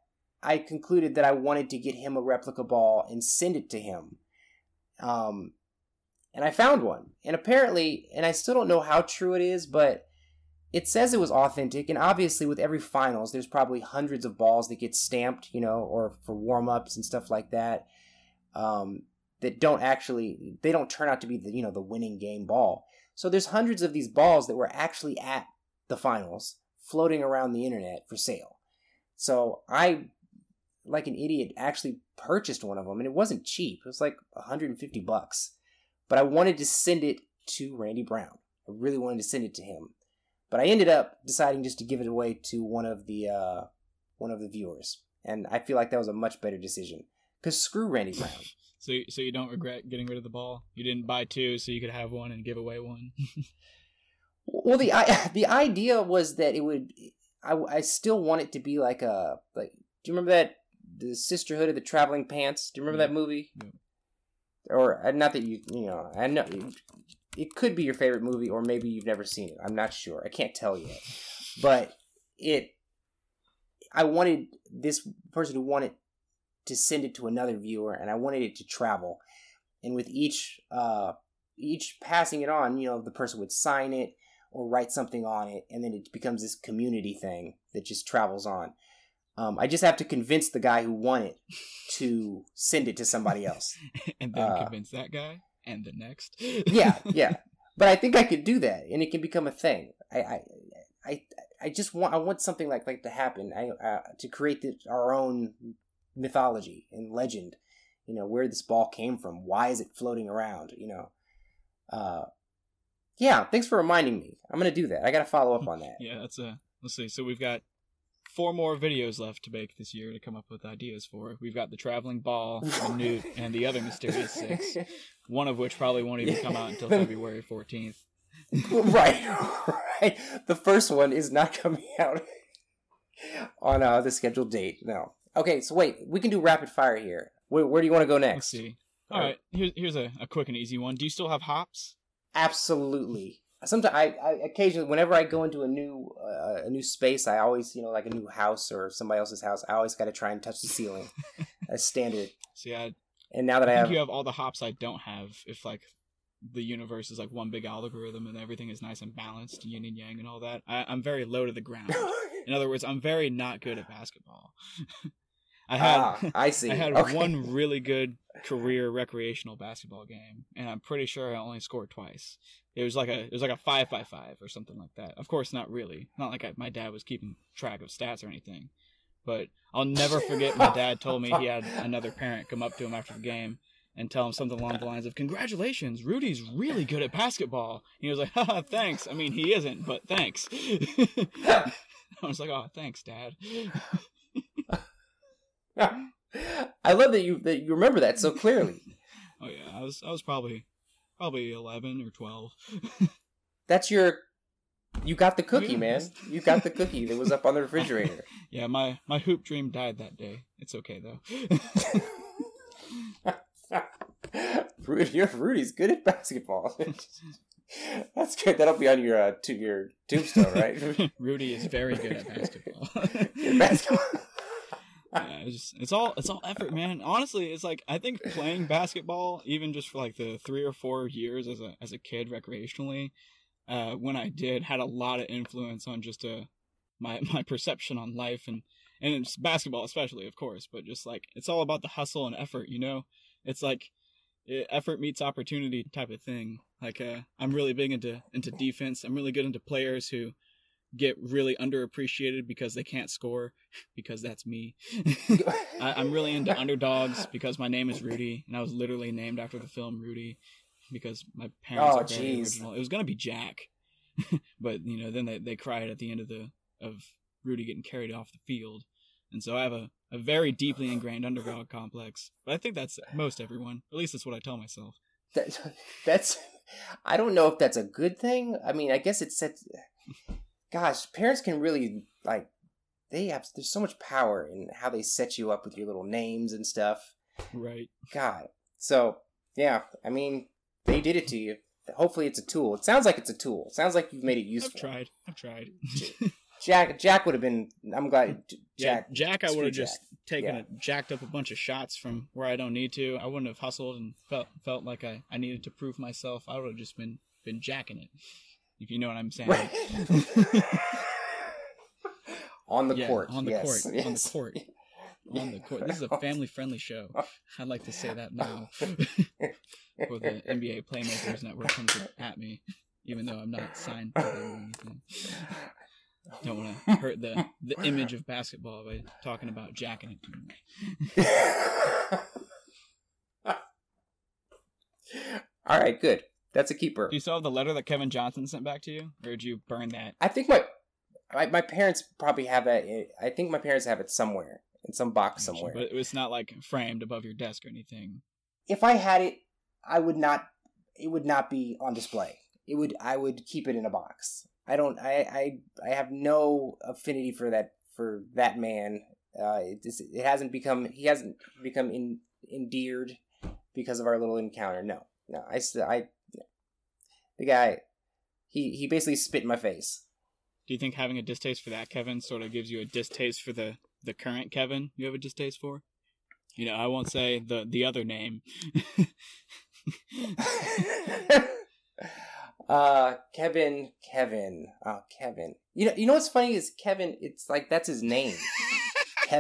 I concluded that I wanted to get him a replica ball and send it to him. Um, and I found one. And apparently, and I still don't know how true it is, but it says it was authentic. And obviously, with every finals, there's probably hundreds of balls that get stamped, you know, or for warm ups and stuff like that. Um, that don't actually they don't turn out to be the you know the winning game ball. So there's hundreds of these balls that were actually at the finals floating around the internet for sale. So I like an idiot actually purchased one of them and it wasn't cheap. It was like 150 bucks. But I wanted to send it to Randy Brown. I really wanted to send it to him. But I ended up deciding just to give it away to one of the uh, one of the viewers. And I feel like that was a much better decision. Cuz screw Randy Brown. So, so you don't regret getting rid of the ball. You didn't buy two, so you could have one and give away one. well, the I, the idea was that it would. I, I still want it to be like a like. Do you remember that the Sisterhood of the Traveling Pants? Do you remember yeah. that movie? Yeah. Or uh, not that you you know I know it could be your favorite movie, or maybe you've never seen it. I'm not sure. I can't tell yet. But it, I wanted this person who wanted to send it to another viewer, and I wanted it to travel. And with each uh, each passing it on, you know, the person would sign it or write something on it, and then it becomes this community thing that just travels on. Um, I just have to convince the guy who won it to send it to somebody else, and then uh, convince that guy and the next. yeah, yeah. But I think I could do that, and it can become a thing. I, I, I, I just want I want something like like to happen. I uh, to create the, our own mythology and legend. You know, where this ball came from. Why is it floating around? You know. Uh, yeah, thanks for reminding me. I'm gonna do that. I gotta follow up on that. yeah, that's a. Let's see. So we've got four more videos left to make this year to come up with ideas for. We've got the traveling ball, newt, and the other mysterious six. One of which probably won't even come out until February 14th. right, right. The first one is not coming out on uh, the scheduled date. No. Okay, so wait, we can do rapid fire here. Where, where do you want to go next? Let's see. All right, here's here's a, a quick and easy one. Do you still have hops? Absolutely. Sometimes I, I occasionally, whenever I go into a new uh, a new space, I always you know like a new house or somebody else's house, I always got to try and touch the ceiling as standard. See, I and now that I, I have, you have all the hops I don't have. If like the universe is like one big algorithm and everything is nice and balanced, yin and yang and all that, I, I'm very low to the ground. In other words, I'm very not good at basketball. I had ah, I see. I had Okay. one really good career recreational basketball game, and I'm pretty sure I only scored twice. It was like a it was like a five by five or something like that. Of course, not really. Not like I, my dad was keeping track of stats or anything. But I'll never forget my dad told me he had another parent come up to him after the game and tell him something along the lines of "Congratulations, Rudy's really good at basketball." And he was like, "Haha, thanks." I mean, he isn't, but thanks. I was like, "Oh, thanks, Dad." I love that you that you remember that so clearly. Oh yeah, I was I was probably probably eleven or twelve. That's your. You got the cookie, Yeah. man. You got the cookie that was up on the refrigerator. yeah, my my hoop dream died that day. It's okay though. Rudy, your Rudy's good at basketball. That's good. That'll be on your uh, to your tombstone, right? Rudy is very good at basketball. Basketball. Yeah, it's, just, it's all it's all effort, man. Honestly, it's like I think playing basketball, even just for like the three or four years as a as a kid recreationally, uh, when I did, had a lot of influence on just uh my my perception on life and and basketball especially, of course. But just like it's all about the hustle and effort, you know. It's like eh, effort meets opportunity type of thing. Like uh, I'm really big into into defense. I'm really good into players who get really underappreciated because they can't score because that's me. I, I'm really into underdogs because my name is Rudy, and I was literally named after the film Rudy because my parents Oh, are very original. It was gonna be Jack, but you know, then they, they cried at the end of the of Rudy getting carried off the field, and so I have a, a very deeply ingrained underdog complex. But I think that's most everyone. At least that's what I tell myself. That, that's. I don't know if that's a good thing. I mean, I guess it sets. Gosh, parents can really like. They have. There's so much power in how they set you up with your little names and stuff. Right. God. So yeah, I mean, they did it to you. Hopefully, it's a tool. It sounds like it's a tool. It sounds like you've made it useful. I've tried. I've tried. Jack. Jack would have been. I'm glad. J- Yeah, Jack. Jack, I would have just taken Yeah. a jacked up a bunch of shots from where I don't need to. I wouldn't have hustled and felt felt like I, I needed to prove myself. I would have just been been jacking it, if you know what I'm saying. on the Yeah, court. on the yes, court, on the yes. court. On the court. This is a family friendly show. I'd like to say that now. Before the NBA Playmakers Network comes at me, even though I'm not signed to them or anything. Don't want to hurt the, the image of basketball by talking about jacking it too much. All right, good. That's a keeper. Do you still have the letter that Kevin Johnson sent back to you, or did you burn that? I think my, my my parents probably have that. i- think my parents have it somewhere in some box somewhere. But it's not like framed above your desk or anything. if I had it, I would not. It would not be on display. It would. I would keep it in a box. I don't. I. I. I have no affinity for that. For that man. Uh, it, it hasn't become. He hasn't become in, endeared because of our little encounter. No. No. I. I. The guy. He. He basically spit in my face. Do you think having a distaste for that Kevin sort of gives you a distaste for the the current Kevin you have a distaste for? You know, I won't say the the other name. uh Kevin Kevin oh Kevin you know you know what's funny is Kevin it's like that's his name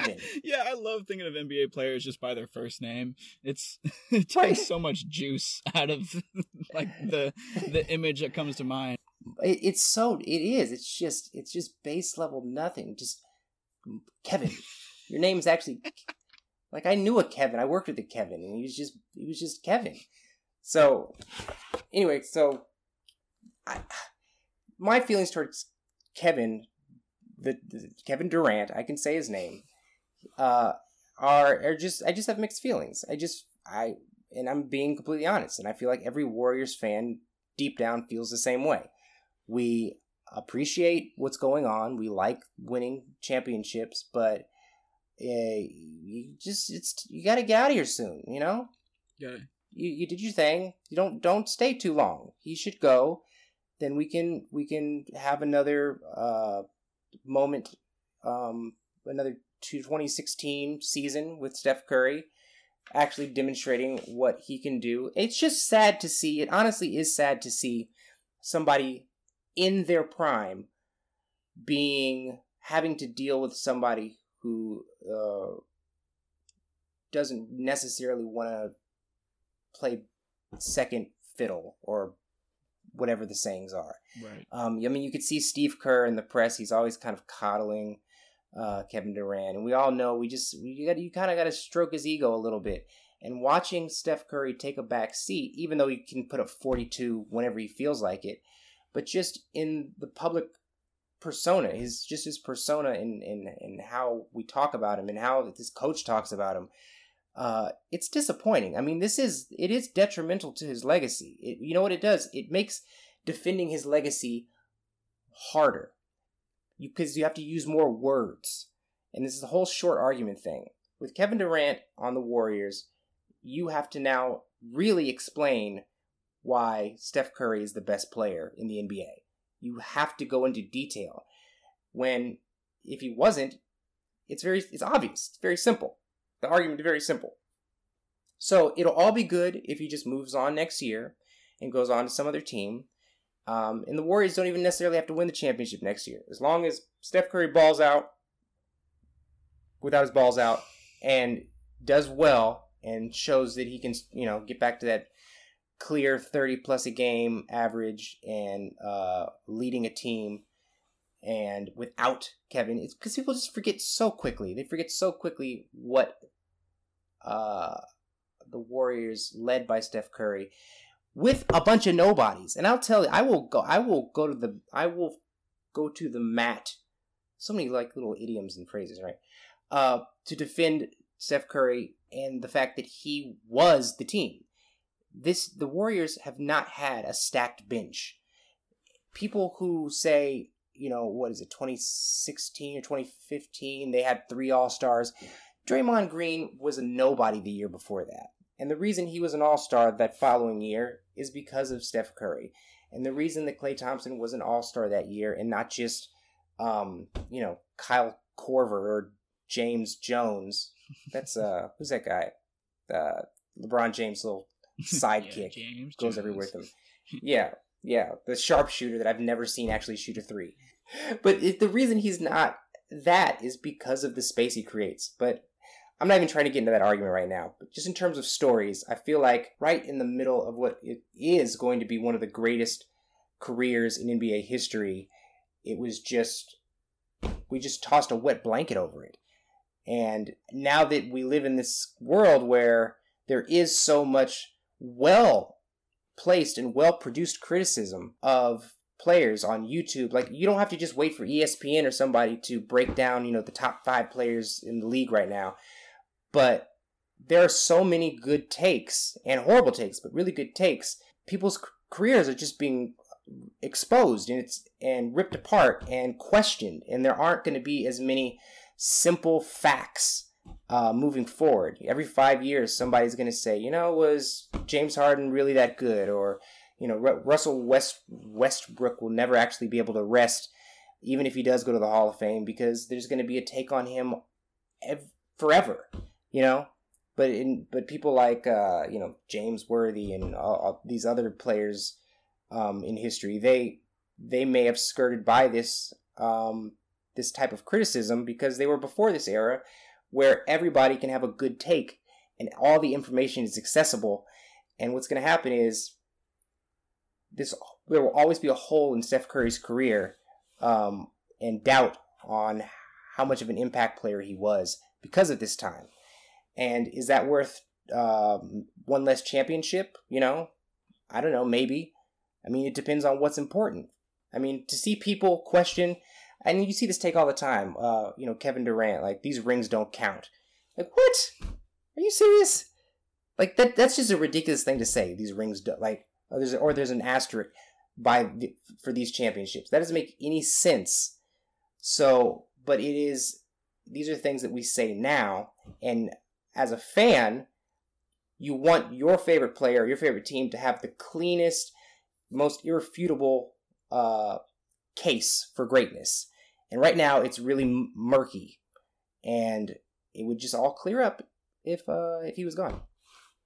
Kevin yeah, I love thinking of NBA players just by their first name. It's it takes Right. so much juice out of like the the image that comes to mind. it, it's so it is it's just it's just base level nothing just Kevin your name's actually like I knew a Kevin I worked with a Kevin and he was just he was just Kevin so anyway so I, my feelings towards Kevin the, the Kevin Durant I can say his name uh are are just I just have mixed feelings I just I and I'm being completely honest and I feel like every Warriors fan deep down feels the same way we appreciate what's going on. We like winning championships, but uh, you just it's you got to get out of here soon. You know, Yeah. you you did your thing. You don't don't stay too long. He should go. Then we can we can have another uh, moment, um, another 2016 season with Steph Curry actually demonstrating what he can do. It's just sad to see. It honestly is sad to see somebody in their prime being having to deal with somebody who uh, doesn't necessarily want to play second fiddle or whatever the sayings are. Right. Um, I mean, you could see Steve Kerr in the press; he's always kind of coddling uh, Kevin Durant, and we all know we just we got you kind of got to stroke his ego a little bit. And watching Steph Curry take a back seat, even though he can put up 42 whenever he feels like it, but just in the public persona, his just his persona and and and how we talk about him and how this coach talks about him, uh, it's disappointing. I mean, this is it is detrimental to his legacy. It, you know what it does? It makes defending his legacy harder because you, have to use more words. And this is the whole short argument thing. With Kevin Durant on the Warriors, you have to now really explain why Steph Curry is the best player in the NBA. You have to go into detail. When if he wasn't, it's very it's obvious. It's very simple. The argument is very simple. So it'll all be good if he just moves on next year and goes on to some other team. Um, and the Warriors don't even necessarily have to win the championship next year. As long as Steph Curry balls out without his balls out and does well and shows that he can, you know, get back to that clear 30 plus a game average and uh, leading a team and without Kevin, it's because people just forget so quickly. They forget so quickly what uh, the Warriors, led by Steph Curry, with a bunch of nobodies. And I'll tell you, I will go. I will go to the. I will go to the mat. So many like little idioms and phrases, right? Uh, to defend Steph Curry and the fact that he was the team. This the Warriors have not had a stacked bench. People who say, you know, what is it, 2016 or 2015, they had three All Stars. Draymond Green was a nobody the year before that. And the reason he was an all star that following year is because of Steph Curry. And the reason that Klay Thompson was an all star that year and not just, um, you know, Kyle Korver or James Jones. That's, uh, who's that guy? Uh, LeBron James' little sidekick yeah, James goes Jones. everywhere with him. Yeah, yeah. The sharpshooter that I've never seen actually shoot a three. But it, the reason he's not that is because of the space he creates. But I'm not even trying to get into that argument right now. But just in terms of stories, I feel like right in the middle of what it is going to be one of the greatest careers in NBA history, it was just we just tossed a wet blanket over it. And now that we live in this world where there is so much well placed and well produced criticism of players on YouTube. Like you don't have to just wait for ESPN or somebody to break down, you know, the top 5 players in the league right now. But there are so many good takes and horrible takes, but really good takes. People's careers are just being exposed and it's and ripped apart and questioned and there aren't going to be as many simple facts uh, moving forward. Every five years, somebody's going to say, you know, was James Harden really that good? Or, you know, Ru- Russell West Westbrook will never actually be able to rest, even if he does go to the Hall of Fame, because there's going to be a take on him ev- forever. You know, but in but people like uh, you know James Worthy and these other players um, in history, they they may have skirted by this um, this type of criticism because they were before this era where everybody can have a good take and all the information is accessible. And what's going to happen is this there will always be a hole in Steph Curry's career um, and doubt on how much of an impact player he was because of this time. And is that worth um, one less championship? You know, I don't know. Maybe. I mean, it depends on what's important. I mean, to see people question, and you see this take all the time. Uh, you know, Kevin Durant, like these rings don't count. Like what? Are you serious? Like that? That's just a ridiculous thing to say. These rings, don't, like, or there's or there's an asterisk by the, for these championships. That doesn't make any sense. So, but it is. These are things that we say now, and as a fan, you want your favorite player, your favorite team, to have the cleanest, most irrefutable uh, case for greatness. And right now, it's really murky, and it would just all clear up if uh, if he was gone.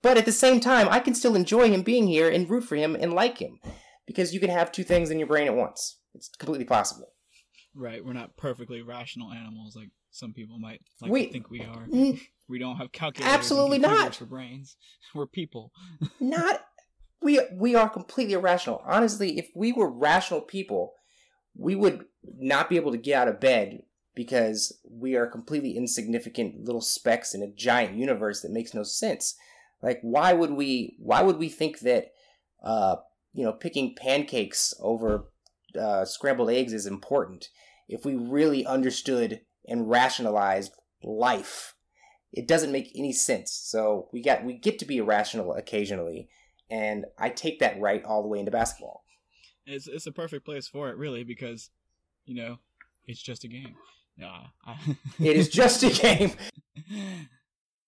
But at the same time, I can still enjoy him being here and root for him and like him, because you can have two things in your brain at once. It's completely possible. Right, we're not perfectly rational animals like some people might like to think we are. We don't have calculators. Absolutely not. For brains, we're people. not we we are completely irrational. Honestly, if we were rational people, we would not be able to get out of bed because we are completely insignificant little specks in a giant universe that makes no sense. Like why would we why would we think that uh you know picking pancakes over uh, scrambled eggs is important if we really understood and rationalized life it doesn't make any sense so we got we get to be irrational occasionally and I take that right all the way into basketball. It's it's a perfect place for it, really, because you know it's just a game. Nah, I... it is just a game.